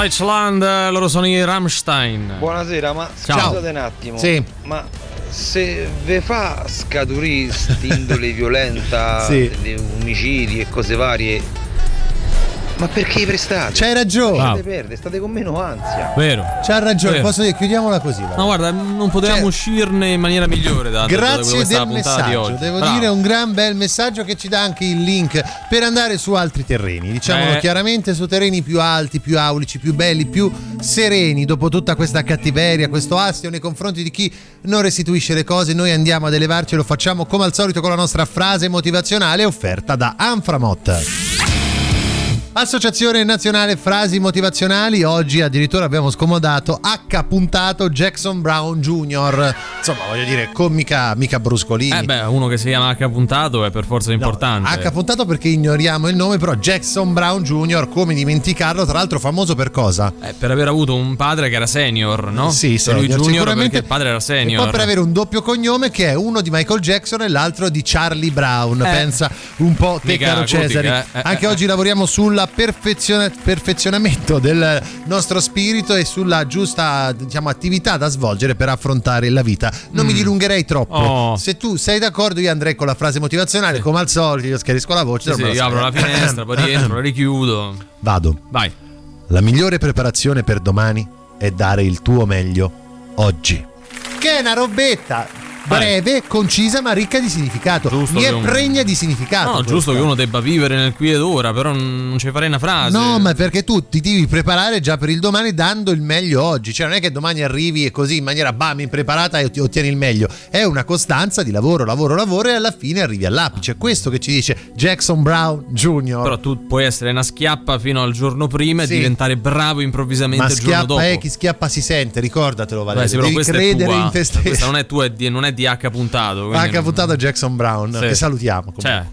Deutschland, eh, loro sono i Rammstein. Buonasera, ma Ciao. scusate un attimo. Sì. Ma se ve fa scaturire st'indole violenta, Sì. di omicidi e cose varie, ma perché prestate? C'hai ragione. State perde, state con meno ansia. Vero. C'ha ragione, Vero. posso dire, chiudiamola così. va. No, guarda, non potevamo Cioè- uscirne in maniera migliore da, da- da Grazie questa del di messaggio, oggi. devo Bravo. dire un gran bel messaggio che ci dà anche il link per andare su altri terreni, diciamolo Eh. chiaramente, su terreni più alti, più aulici, più belli, più sereni, dopo tutta questa cattiveria, questo astio nei confronti di chi non restituisce le cose, noi andiamo ad elevarci e lo facciamo come al solito con la nostra frase motivazionale offerta da Anframot. Associazione Nazionale Frasi Motivazionali, oggi addirittura abbiamo scomodato H puntato Jackson Brown Jr. Insomma, voglio dire, con mica, mica bruscolini. Eh beh, uno che si chiama H puntato è per forza importante. H puntato perché ignoriamo il nome, però Jackson Brown Jr., come dimenticarlo, tra l'altro famoso per cosa? Eh, per aver avuto un padre che era senior, no? Sì, lui senior, junior sicuramente. perché il padre era E senior. poi per avere un doppio cognome che è uno di Michael Jackson e l'altro di Charlie Brown. Eh. Pensa un po' te, caro Cesare. eh, Anche oggi lavoriamo sulla perfeziona- perfezionamento del nostro spirito e sulla giusta diciamo, attività da svolgere per affrontare la vita. Non mi Mm. dilungherei troppo. Oh. Se tu sei d'accordo, io andrei con la frase motivazionale, come al solito, io schiarisco la voce. Sì, sì, io apro la finestra, poi rientro, la richiudo. Vado. Vai. La migliore preparazione per domani è dare il tuo meglio oggi. Che è una robetta breve, concisa ma ricca di significato. Mi che è un- pregna di significato. No, giusto che uno debba vivere nel qui ed ora, però non ci farei una frase. No, ma perché tu ti devi preparare già per il domani dando il meglio oggi. Cioè, non è che domani arrivi e così in maniera bam, impreparata e otti- ottieni il meglio. È una costanza di lavoro, lavoro, lavoro e alla fine arrivi all'apice. È questo che ci dice Jackson Brown Jr. Però tu puoi essere una schiappa fino al giorno prima Sì. e diventare bravo improvvisamente Ma il giorno dopo. schiappa, eh, chi schiappa si sente, ricordatelo, Valerio. Beh, sì, devi è credere in te stesso. Questa non è tua, è non è di H puntato. quindi Anche non- puntato Jackson Brown, Sì. che salutiamo. comunque. Cioè,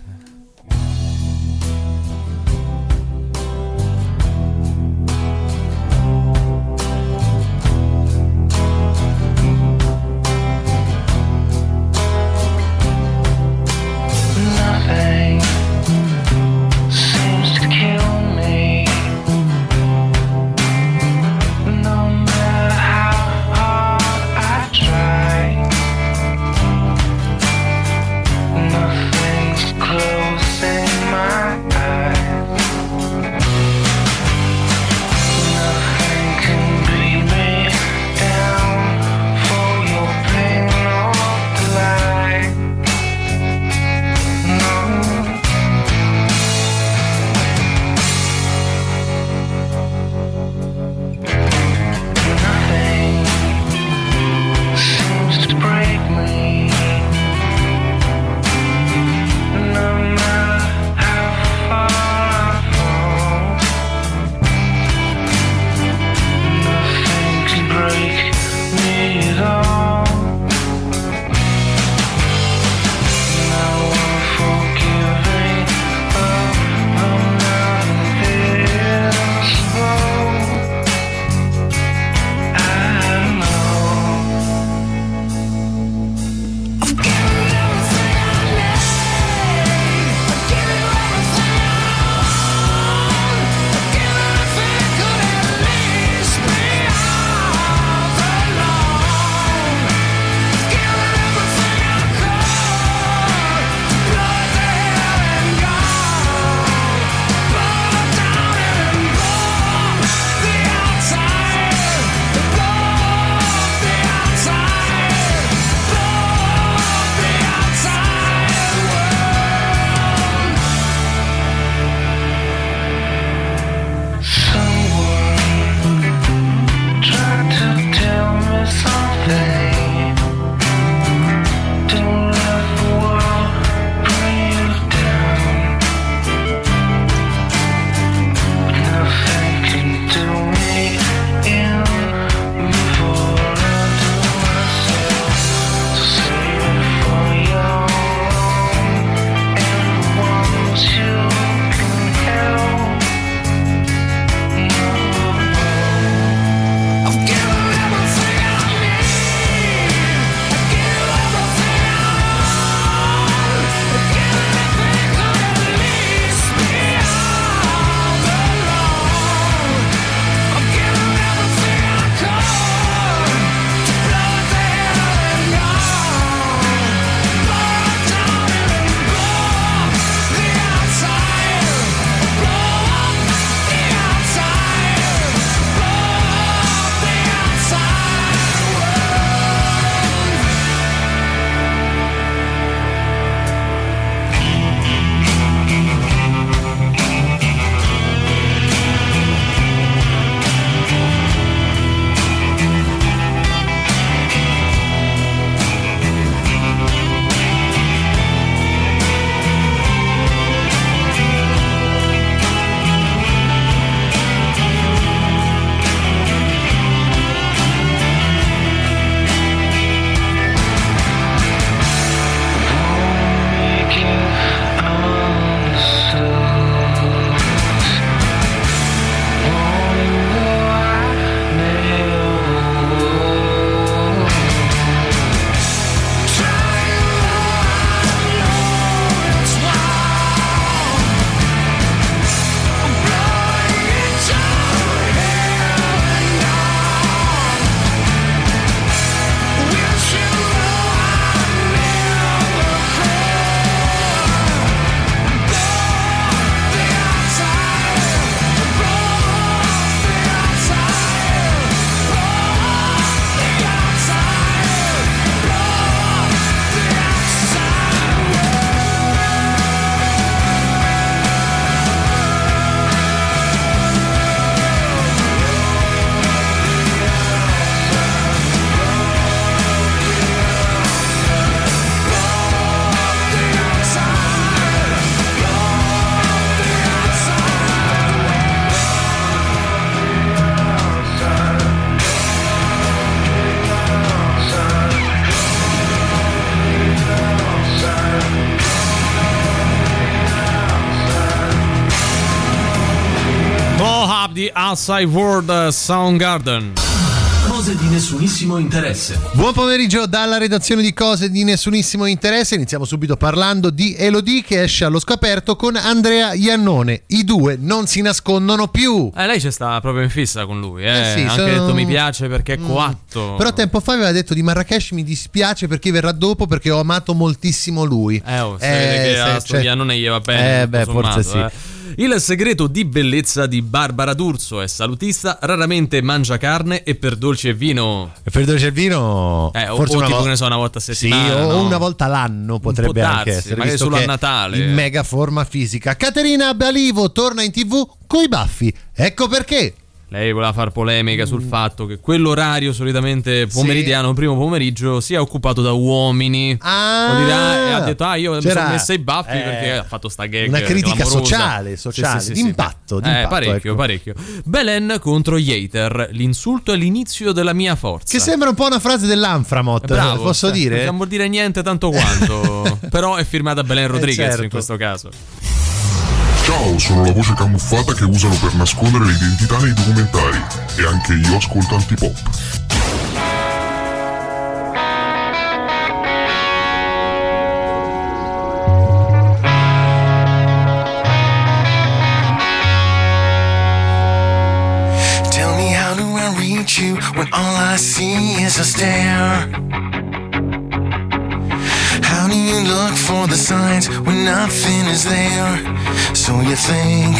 Outside World eh, Soundgarden. Cose di nessunissimo interesse. Buon pomeriggio dalla redazione di Cose di nessunissimo interesse. Iniziamo subito parlando di Elodie che esce allo scoperto con Andrea Iannone. I due non si nascondono più. Eh, lei ci sta proprio in fissa con lui, eh. Eh sì, Ha anche sono- Mm. detto mi piace perché è coatto. Però tempo fa aveva detto di Marrakesh mi dispiace perché verrà dopo perché ho amato moltissimo lui. Eh, oh, vede che se- a sto cioè- Iannone gli va bene. Eh, beh, sommato, forse sì. eh. Il segreto di bellezza di Barbara D'Urso è salutista, raramente mangia carne e per dolce e vino. E per dolce e vino Eh, o, forse o una tipo volta- che ne so, una volta a Sì, settimana. o no? una volta l'anno potrebbe può anche darsi, essere. magari solo a Natale. In mega forma fisica. Caterina Balivo torna in tv coi baffi. Ecco perché. Lei voleva far polemica sul fatto che quell'orario solitamente pomeridiano, primo pomeriggio, sia occupato da uomini. Ah, dire, ah, e ha detto, ah, io mi sono messa i baffi eh, perché ha fatto sta gag. una critica sociale, sociale, d'impatto, Eh, d'impatto, parecchio, ecco. parecchio. Belen contro Yater. L'insulto è l'inizio della mia forza. Che sembra un po' una frase dell'Anframot, Bravo, posso cioè, dire? Non vuol dire niente tanto quanto. però è firmata Belen Rodriguez certo. in questo caso. Ciao, sono la voce camuffata che usano per nascondere l'identità nei documentari. E anche io ascolto antipop. When all I see is a stare? You look for the signs when nothing is there? So you think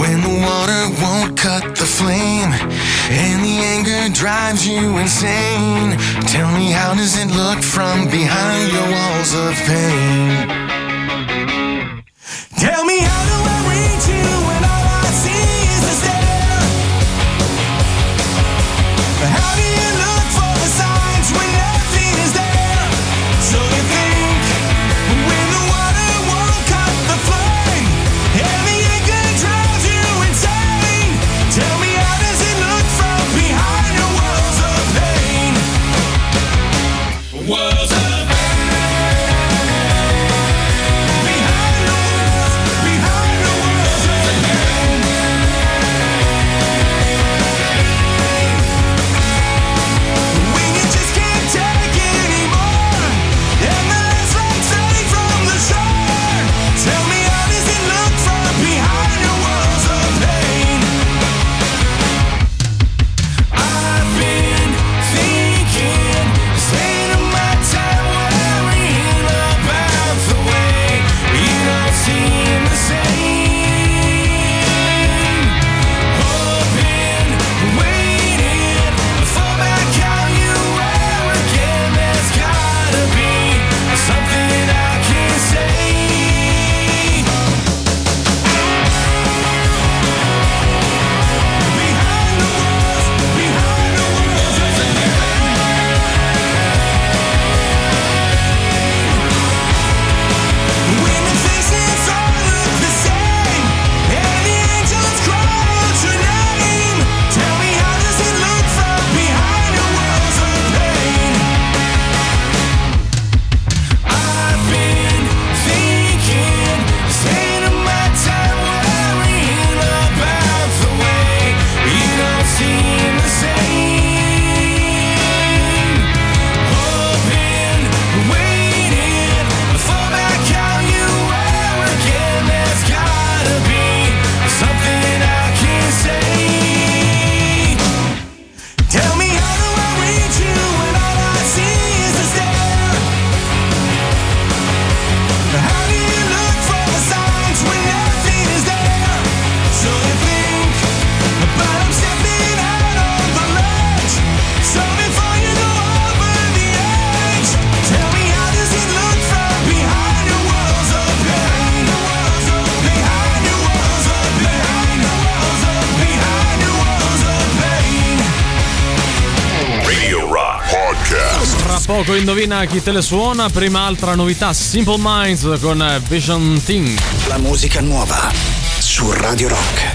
when the water won't cut the flame and the anger drives you insane? Tell me how does it look from behind your walls of pain? Tell me how indovina chi te le suona. Prima altra novità, Simple Minds con Vision Thing. La musica nuova su Radio Rock.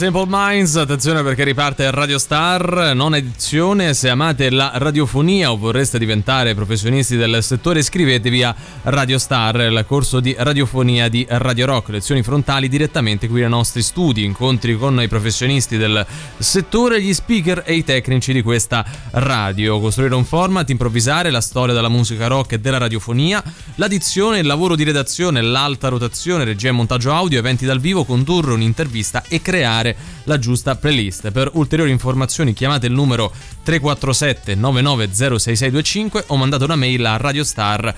Simple Minds, attenzione perché riparte Radio Star, non edizione, se amate la radiofonia o vorreste diventare professionisti del settore iscrivetevi a Radio Star, il corso di radiofonia di Radio Rock, lezioni frontali direttamente qui nei nostri studi, incontri con i professionisti del settore, gli speaker e i tecnici di questa radio, costruire un format, improvvisare la storia della musica rock e della radiofonia, l'addizione, il lavoro di redazione, l'alta rotazione, regia e montaggio audio, eventi dal vivo, condurre un'intervista e creare la giusta playlist. Per ulteriori informazioni chiamate il numero 347 990665 o mandate una mail a radiostar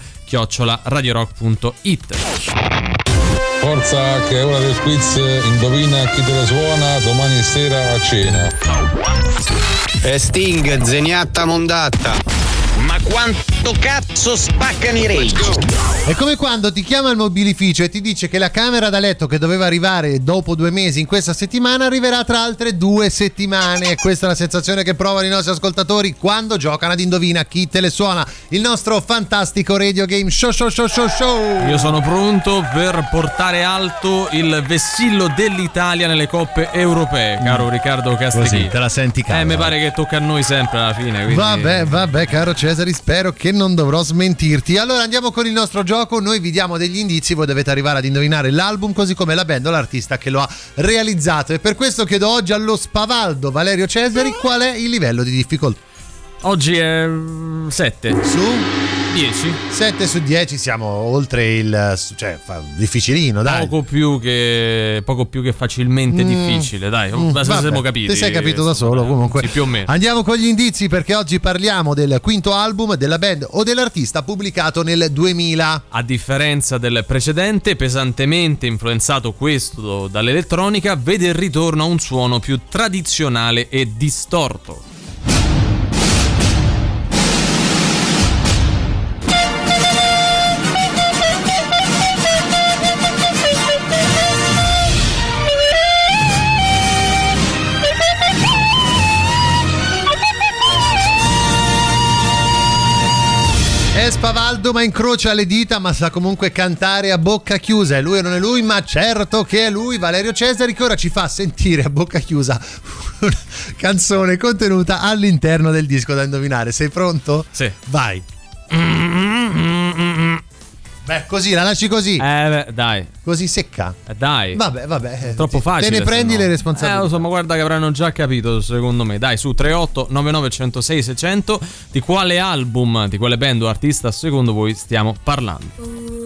radiorock.it. Forza che è ora del quiz, indovina chi te la suona domani sera a cena. E Sting, zeniatta mondatta. Ma quanto cazzo spaccano i rage? È come quando ti chiama il mobilificio e ti dice che la camera da letto che doveva arrivare dopo due mesi in questa settimana arriverà tra altre due settimane. Questa è la sensazione che provano i nostri ascoltatori quando giocano ad Indovina chi te le suona. Il nostro fantastico radio game show show show show show. Io sono pronto per portare alto il vessillo dell'Italia nelle coppe europee, caro Riccardo Castrichini. Così, te la senti calda. Eh, mi pare che tocca a noi sempre alla fine. Quindi... Vabbè, vabbè, caro Cesari, spero che non dovrò smentirti. Allora andiamo con il nostro gioco. Noi vi diamo degli indizi, voi dovete arrivare ad indovinare l'album, così come la band o l'artista che lo ha realizzato. E per questo chiedo oggi allo spavaldo Valerio Cesari qual è il livello di difficoltà. Oggi è 7 su 10. 7 su 10 siamo oltre il cioè fa difficilino, dai. Poco più che poco più che facilmente Mm. difficile, dai. Mm, vabbè, siamo capiti. Ti sei capito da solo comunque. Sì, più o meno. Andiamo con gli indizi perché oggi parliamo del quinto album della band o dell'artista pubblicato nel 2000. A differenza del precedente, pesantemente influenzato questo dall'elettronica, vede il ritorno a un suono più tradizionale e distorto. È spavaldo ma incrocia le dita ma sa comunque cantare a bocca chiusa. È lui o non è lui, ma certo che è lui, Valerio Cesari, che ora ci fa sentire a bocca chiusa una canzone contenuta all'interno del disco da indovinare. Sei pronto? Sì. Vai. Beh, così, la lasci così. Eh, beh, dai. Così secca. Eh, dai. Vabbè, vabbè. eh, Troppo facile. Te ne prendi no. le responsabilità. Eh, lo so, ma guarda che avranno già capito, secondo me. Dai, su 38 99 106 600 di quale album, di quale band o artista secondo voi stiamo parlando?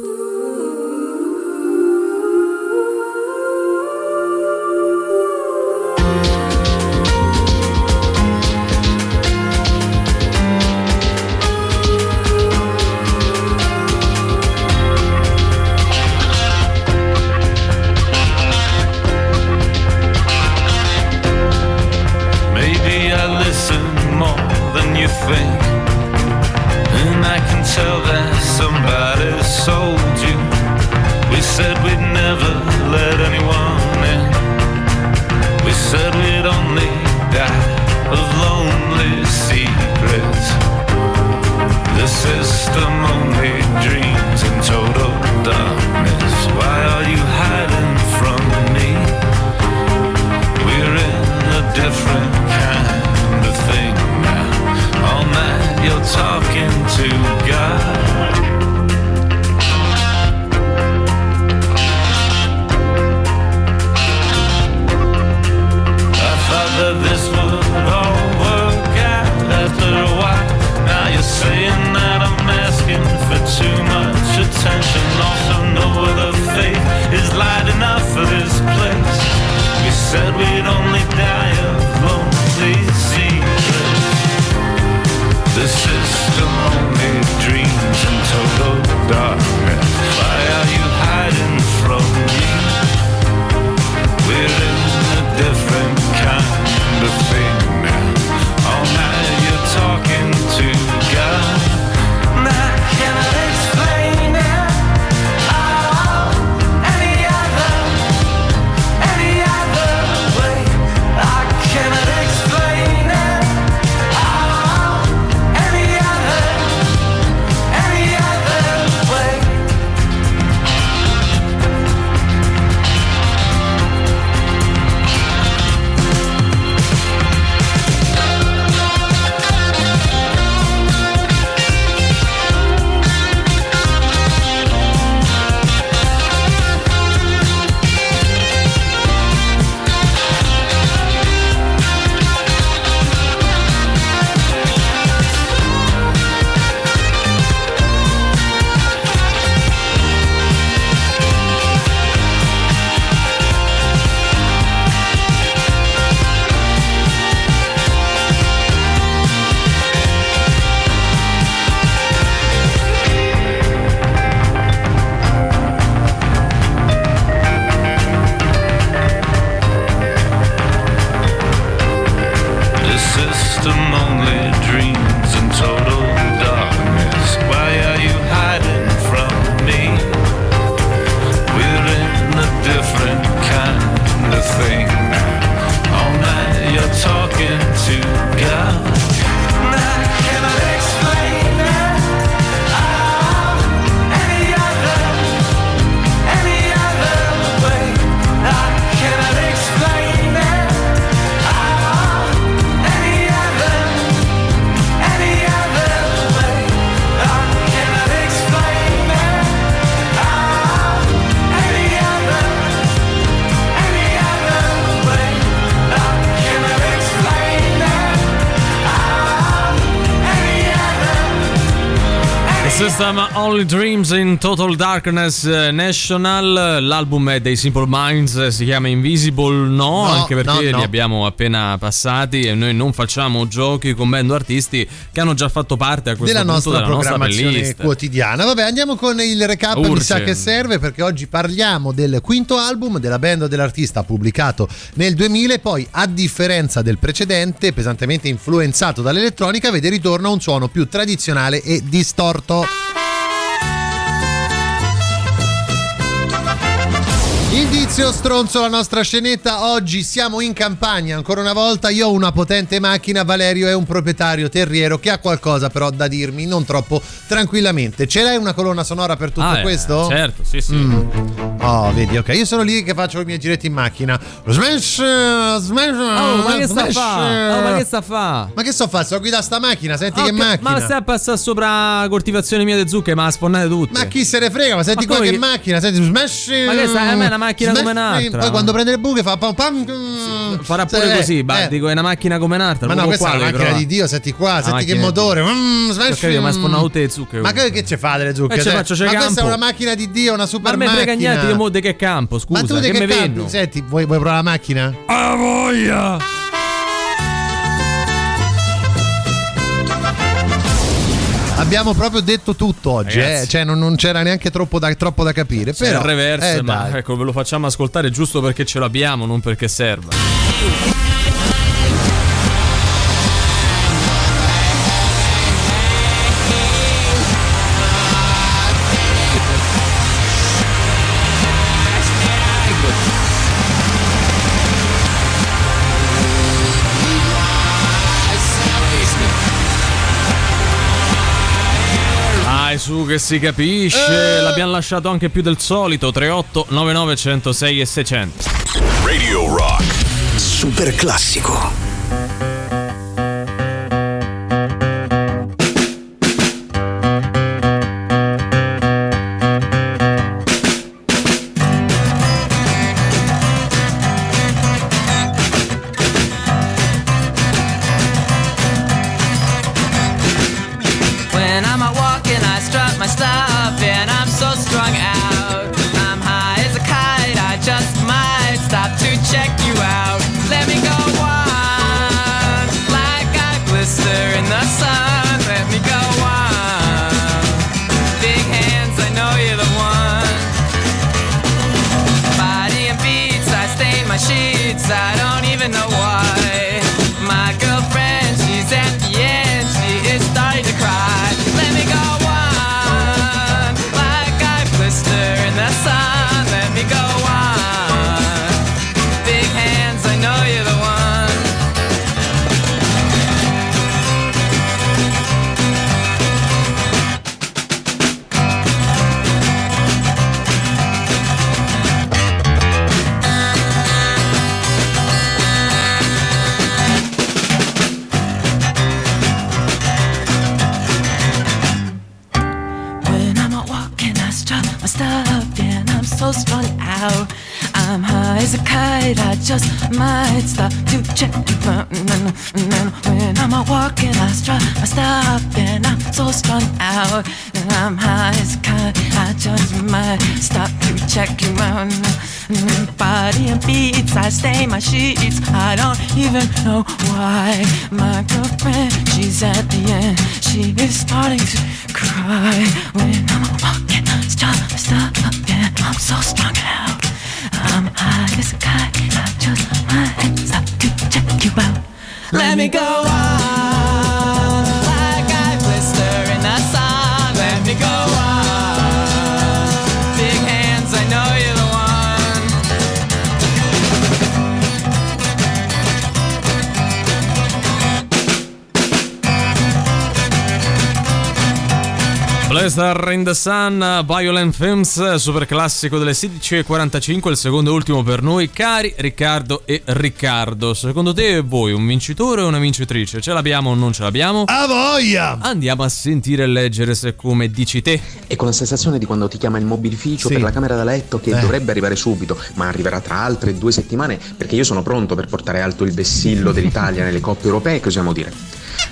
Only Dreams in Total Darkness eh, National, l'album è dei Simple Minds, eh, si chiama Invisible No, No, anche perché no, no. li abbiamo appena passati e noi non facciamo giochi con band o artisti che hanno già fatto parte a questo della punto nostra della nostra programmazione playlist. quotidiana. Vabbè, andiamo con il recap, mi Urge. sa che serve perché oggi parliamo del quinto album della band o dell'artista pubblicato nel 2000 e poi a differenza del precedente, pesantemente influenzato dall'elettronica, vede ritorno a un suono più tradizionale e distorto. Indizio stronzo la nostra scenetta. Oggi siamo in campagna. Ancora una volta io ho una potente macchina. Valerio è un proprietario terriero che ha qualcosa però da dirmi, non troppo tranquillamente. Ce l'hai una colonna sonora per tutto Ah, eh, questo? certo, sì, sì. Mm. Oh, vedi, ok. Io sono lì che faccio i miei giretti in macchina. Smash! eh, Smash! Oh, ma che sta a fa? eh. Oh, ma che sta a fa? Ma che sto a fare? Sto a guidare sta macchina, senti Oh, che che- macchina. Ma stai a passare sopra la coltivazione mia di zucche, ma sfonnate tutte. Ma chi se ne frega? Ma senti Ma qua che che- macchina, senti smash. Ma che sta- a me è una macchina smash, come un'altra. Poi quando prende le buche fa pam pam. Farà pure Eh, così, ma eh. dico, è una macchina come un'altra. Ma no, questa è una macchina però. di Dio, senti qua, Una senti che macchina- motore. Mm, smash, Ho capito, ma mm. sfonnano tutte le zucche. Ma che, che ce fa delle zucche? Ma ce Cioè, faccio, c'è ma questa è campo. una macchina di Dio, una Ma super non me macchina. frega niente, io mo di che campo, scusa, Ma tu di che, che campo? venno? Senti, vuoi, vuoi provare la macchina? Ah, voglia! Abbiamo proprio detto tutto oggi, eh? cioè non, non c'era neanche troppo da, troppo da capire. C'è Però, il reverse, eh, ma dai. ecco, ve lo facciamo ascoltare giusto perché ce l'abbiamo, non perché serva. Su che si capisce. L'abbiamo lasciato anche più del solito. 38 99 106 e 600. Radio Rock. Super classico. The Sun, Violent Films, super classico delle 16.45, il secondo e ultimo per noi, cari Riccardo e Riccardo. Secondo te e voi, un vincitore o una vincitrice? Ce l'abbiamo o non ce l'abbiamo? A voglia! Andiamo a sentire e leggere se come dici te. È con la sensazione di quando ti chiama il mobilificio Sì. per la camera da letto che Eh. dovrebbe arrivare subito, ma arriverà tra altre due settimane perché io sono pronto per portare alto il vessillo dell'Italia nelle coppe europee, che osiamo dire.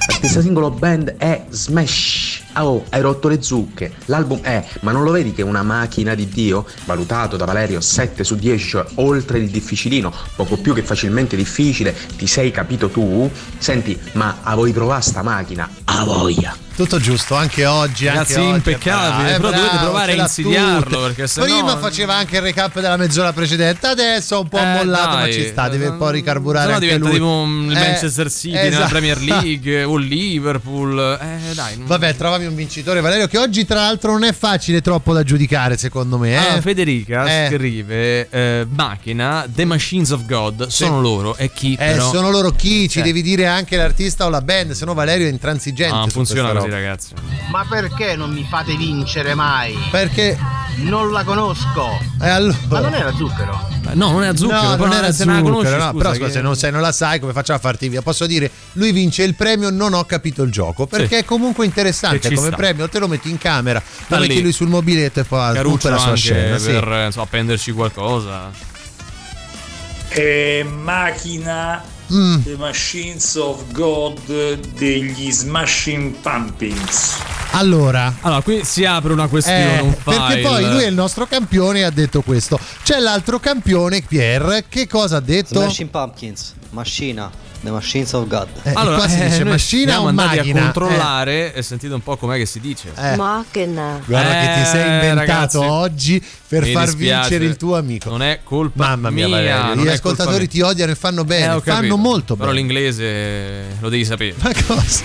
L'artista singolo band è Smash. Oh, hai rotto le zucche. L'album è, ma non lo vedi che è una macchina di Dio? Valutato da Valerio 7 su 10, cioè oltre il difficilino, poco più che facilmente difficile, ti sei capito tu? Senti, ma a voi provare sta macchina? a voglia. Tutto giusto, anche oggi. Ragazzi, anche oggi, impeccabile, però eh, dovete bravo, provare ce a insidiarlo, perché sennò- Prima faceva anche il recap della mezz'ora precedente, adesso è un po' Eh, mollato, ma dai. ci sta, deve un po' ricarburare. Anche diventa lui. tipo un- il Eh, Manchester City nella esatto. Premier League o il Liverpool. Eh, dai. non- Vabbè, trovami un vincitore, Valerio, che oggi tra l'altro non è facile troppo da giudicare, secondo me. Eh? Allora, Federica Eh. scrive eh, macchina The Machines of God sono loro e chi Eh, però sono loro chi? Ci Eh. devi dire anche l'artista o la band, se no Valerio è intransigente. Ah, non su funziona così roba. ragazzi Ma perché non mi fate vincere mai? Perché? Non la conosco. E allora? Ma non era zucchero? no non è zucchero No, poi non era se zucchero, conosci no, scusa, però scusa, che- se, non, se non la sai come facciamo a farti via? Posso dire, lui vince il premio, non ho capito il gioco, perché Sì. è comunque interessante come sta. premio, te lo metti in camera, lo metti lui sul mobiletto e fa Caruccio tutta la sua scena. sì. per eh, insomma, appenderci qualcosa È macchina Mm. The Machines of God degli Smashing Pumpkins. Allora, allora qui si apre una questione Eh, un perché poi lui è il nostro campione e ha detto questo. C'è l'altro campione, Pierre, che cosa ha detto? Smashing Pumpkins, Machina, The Machines of God. Eh, allora qua si eh, dice noi macchina o macchina? a controllare e sentite un po' com'è che si dice Eh. Macchina. Guarda che ti sei Eh, inventato ragazzi, oggi per far dispiace. vincere il tuo amico. non è colpa Mamma mia, mia gli ascoltatori ti odiano e fanno bene, Eh, ho fanno molto però bene. l'inglese lo devi sapere Ma cosa?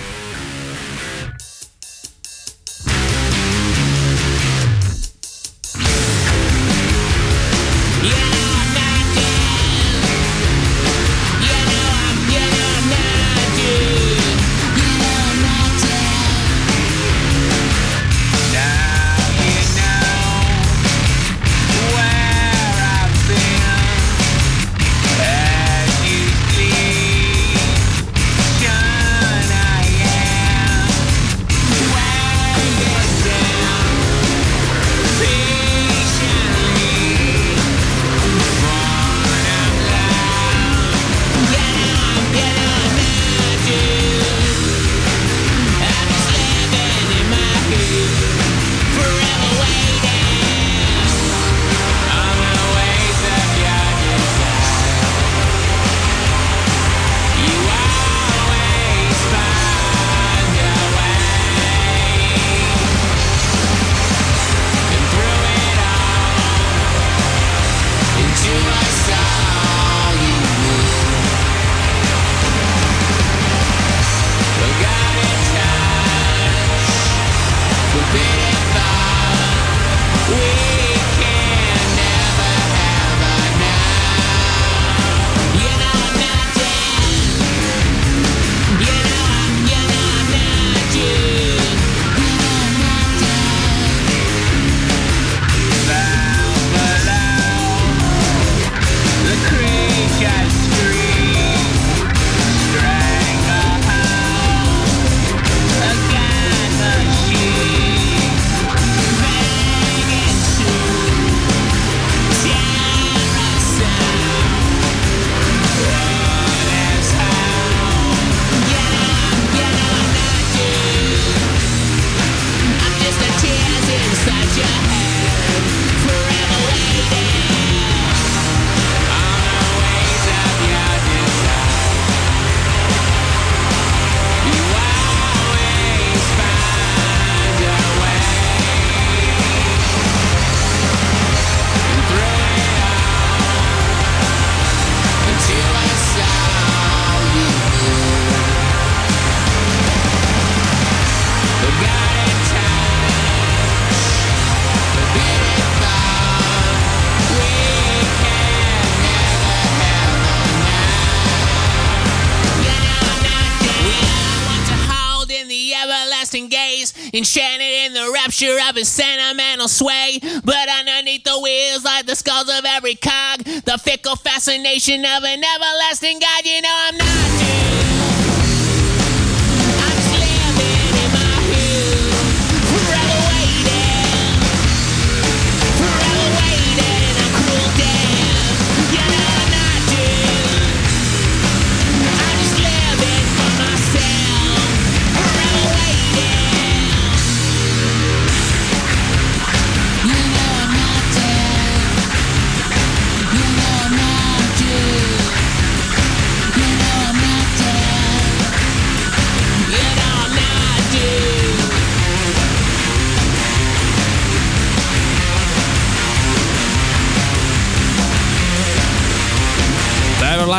His sentimental sway. But underneath the wheels, like the skulls of every cog, the fickle fascination of an everlasting God. You know I'm not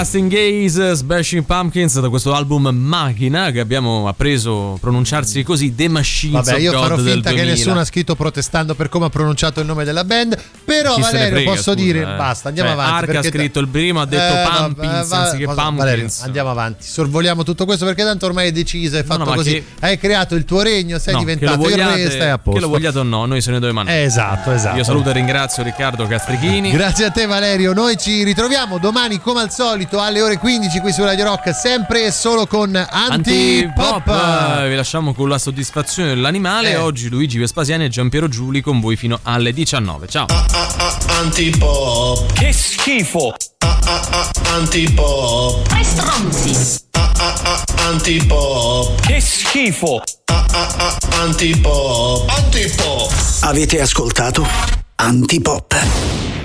Everlasting Gaze, Smashing Pumpkins da questo album Machina che abbiamo appreso a pronunciarsi così The Machines Vabbè, io God farò finta che 2000. nessuno ha scritto protestando per come ha pronunciato il nome della band. Però, Chi Valerio, frega, posso scusa, dire eh. basta, andiamo Cioè, avanti. Arca ha scritto il primo, ha detto Eh, Pumpkins va- anziché cosa- Pumpkins. Valerio, andiamo avanti. Sorvoliamo tutto questo perché tanto ormai è deciso, hai fatto no, ma così. che- Hai creato il tuo regno, sei No, diventato lo il vogliate, re, stai a posto. Che lo vogliate o no, noi se ne dobbiamo andare. Esatto, esatto. Io saluto e ringrazio Riccardo Castrichini. Grazie a te Valerio, noi ci ritroviamo domani come al solito alle ore 15 qui su Radio Rock, sempre e solo con Antipop, Antipop. Vi lasciamo con la soddisfazione dell'animale. Eh. Oggi Luigi Vespasiani e Giampiero Giuli con voi fino alle 19. Ciao. Antipop. Che schifo. Antipop. Tre stronzi. Antipop. Che schifo. Antipop. Antipop. Avete ascoltato Antipop.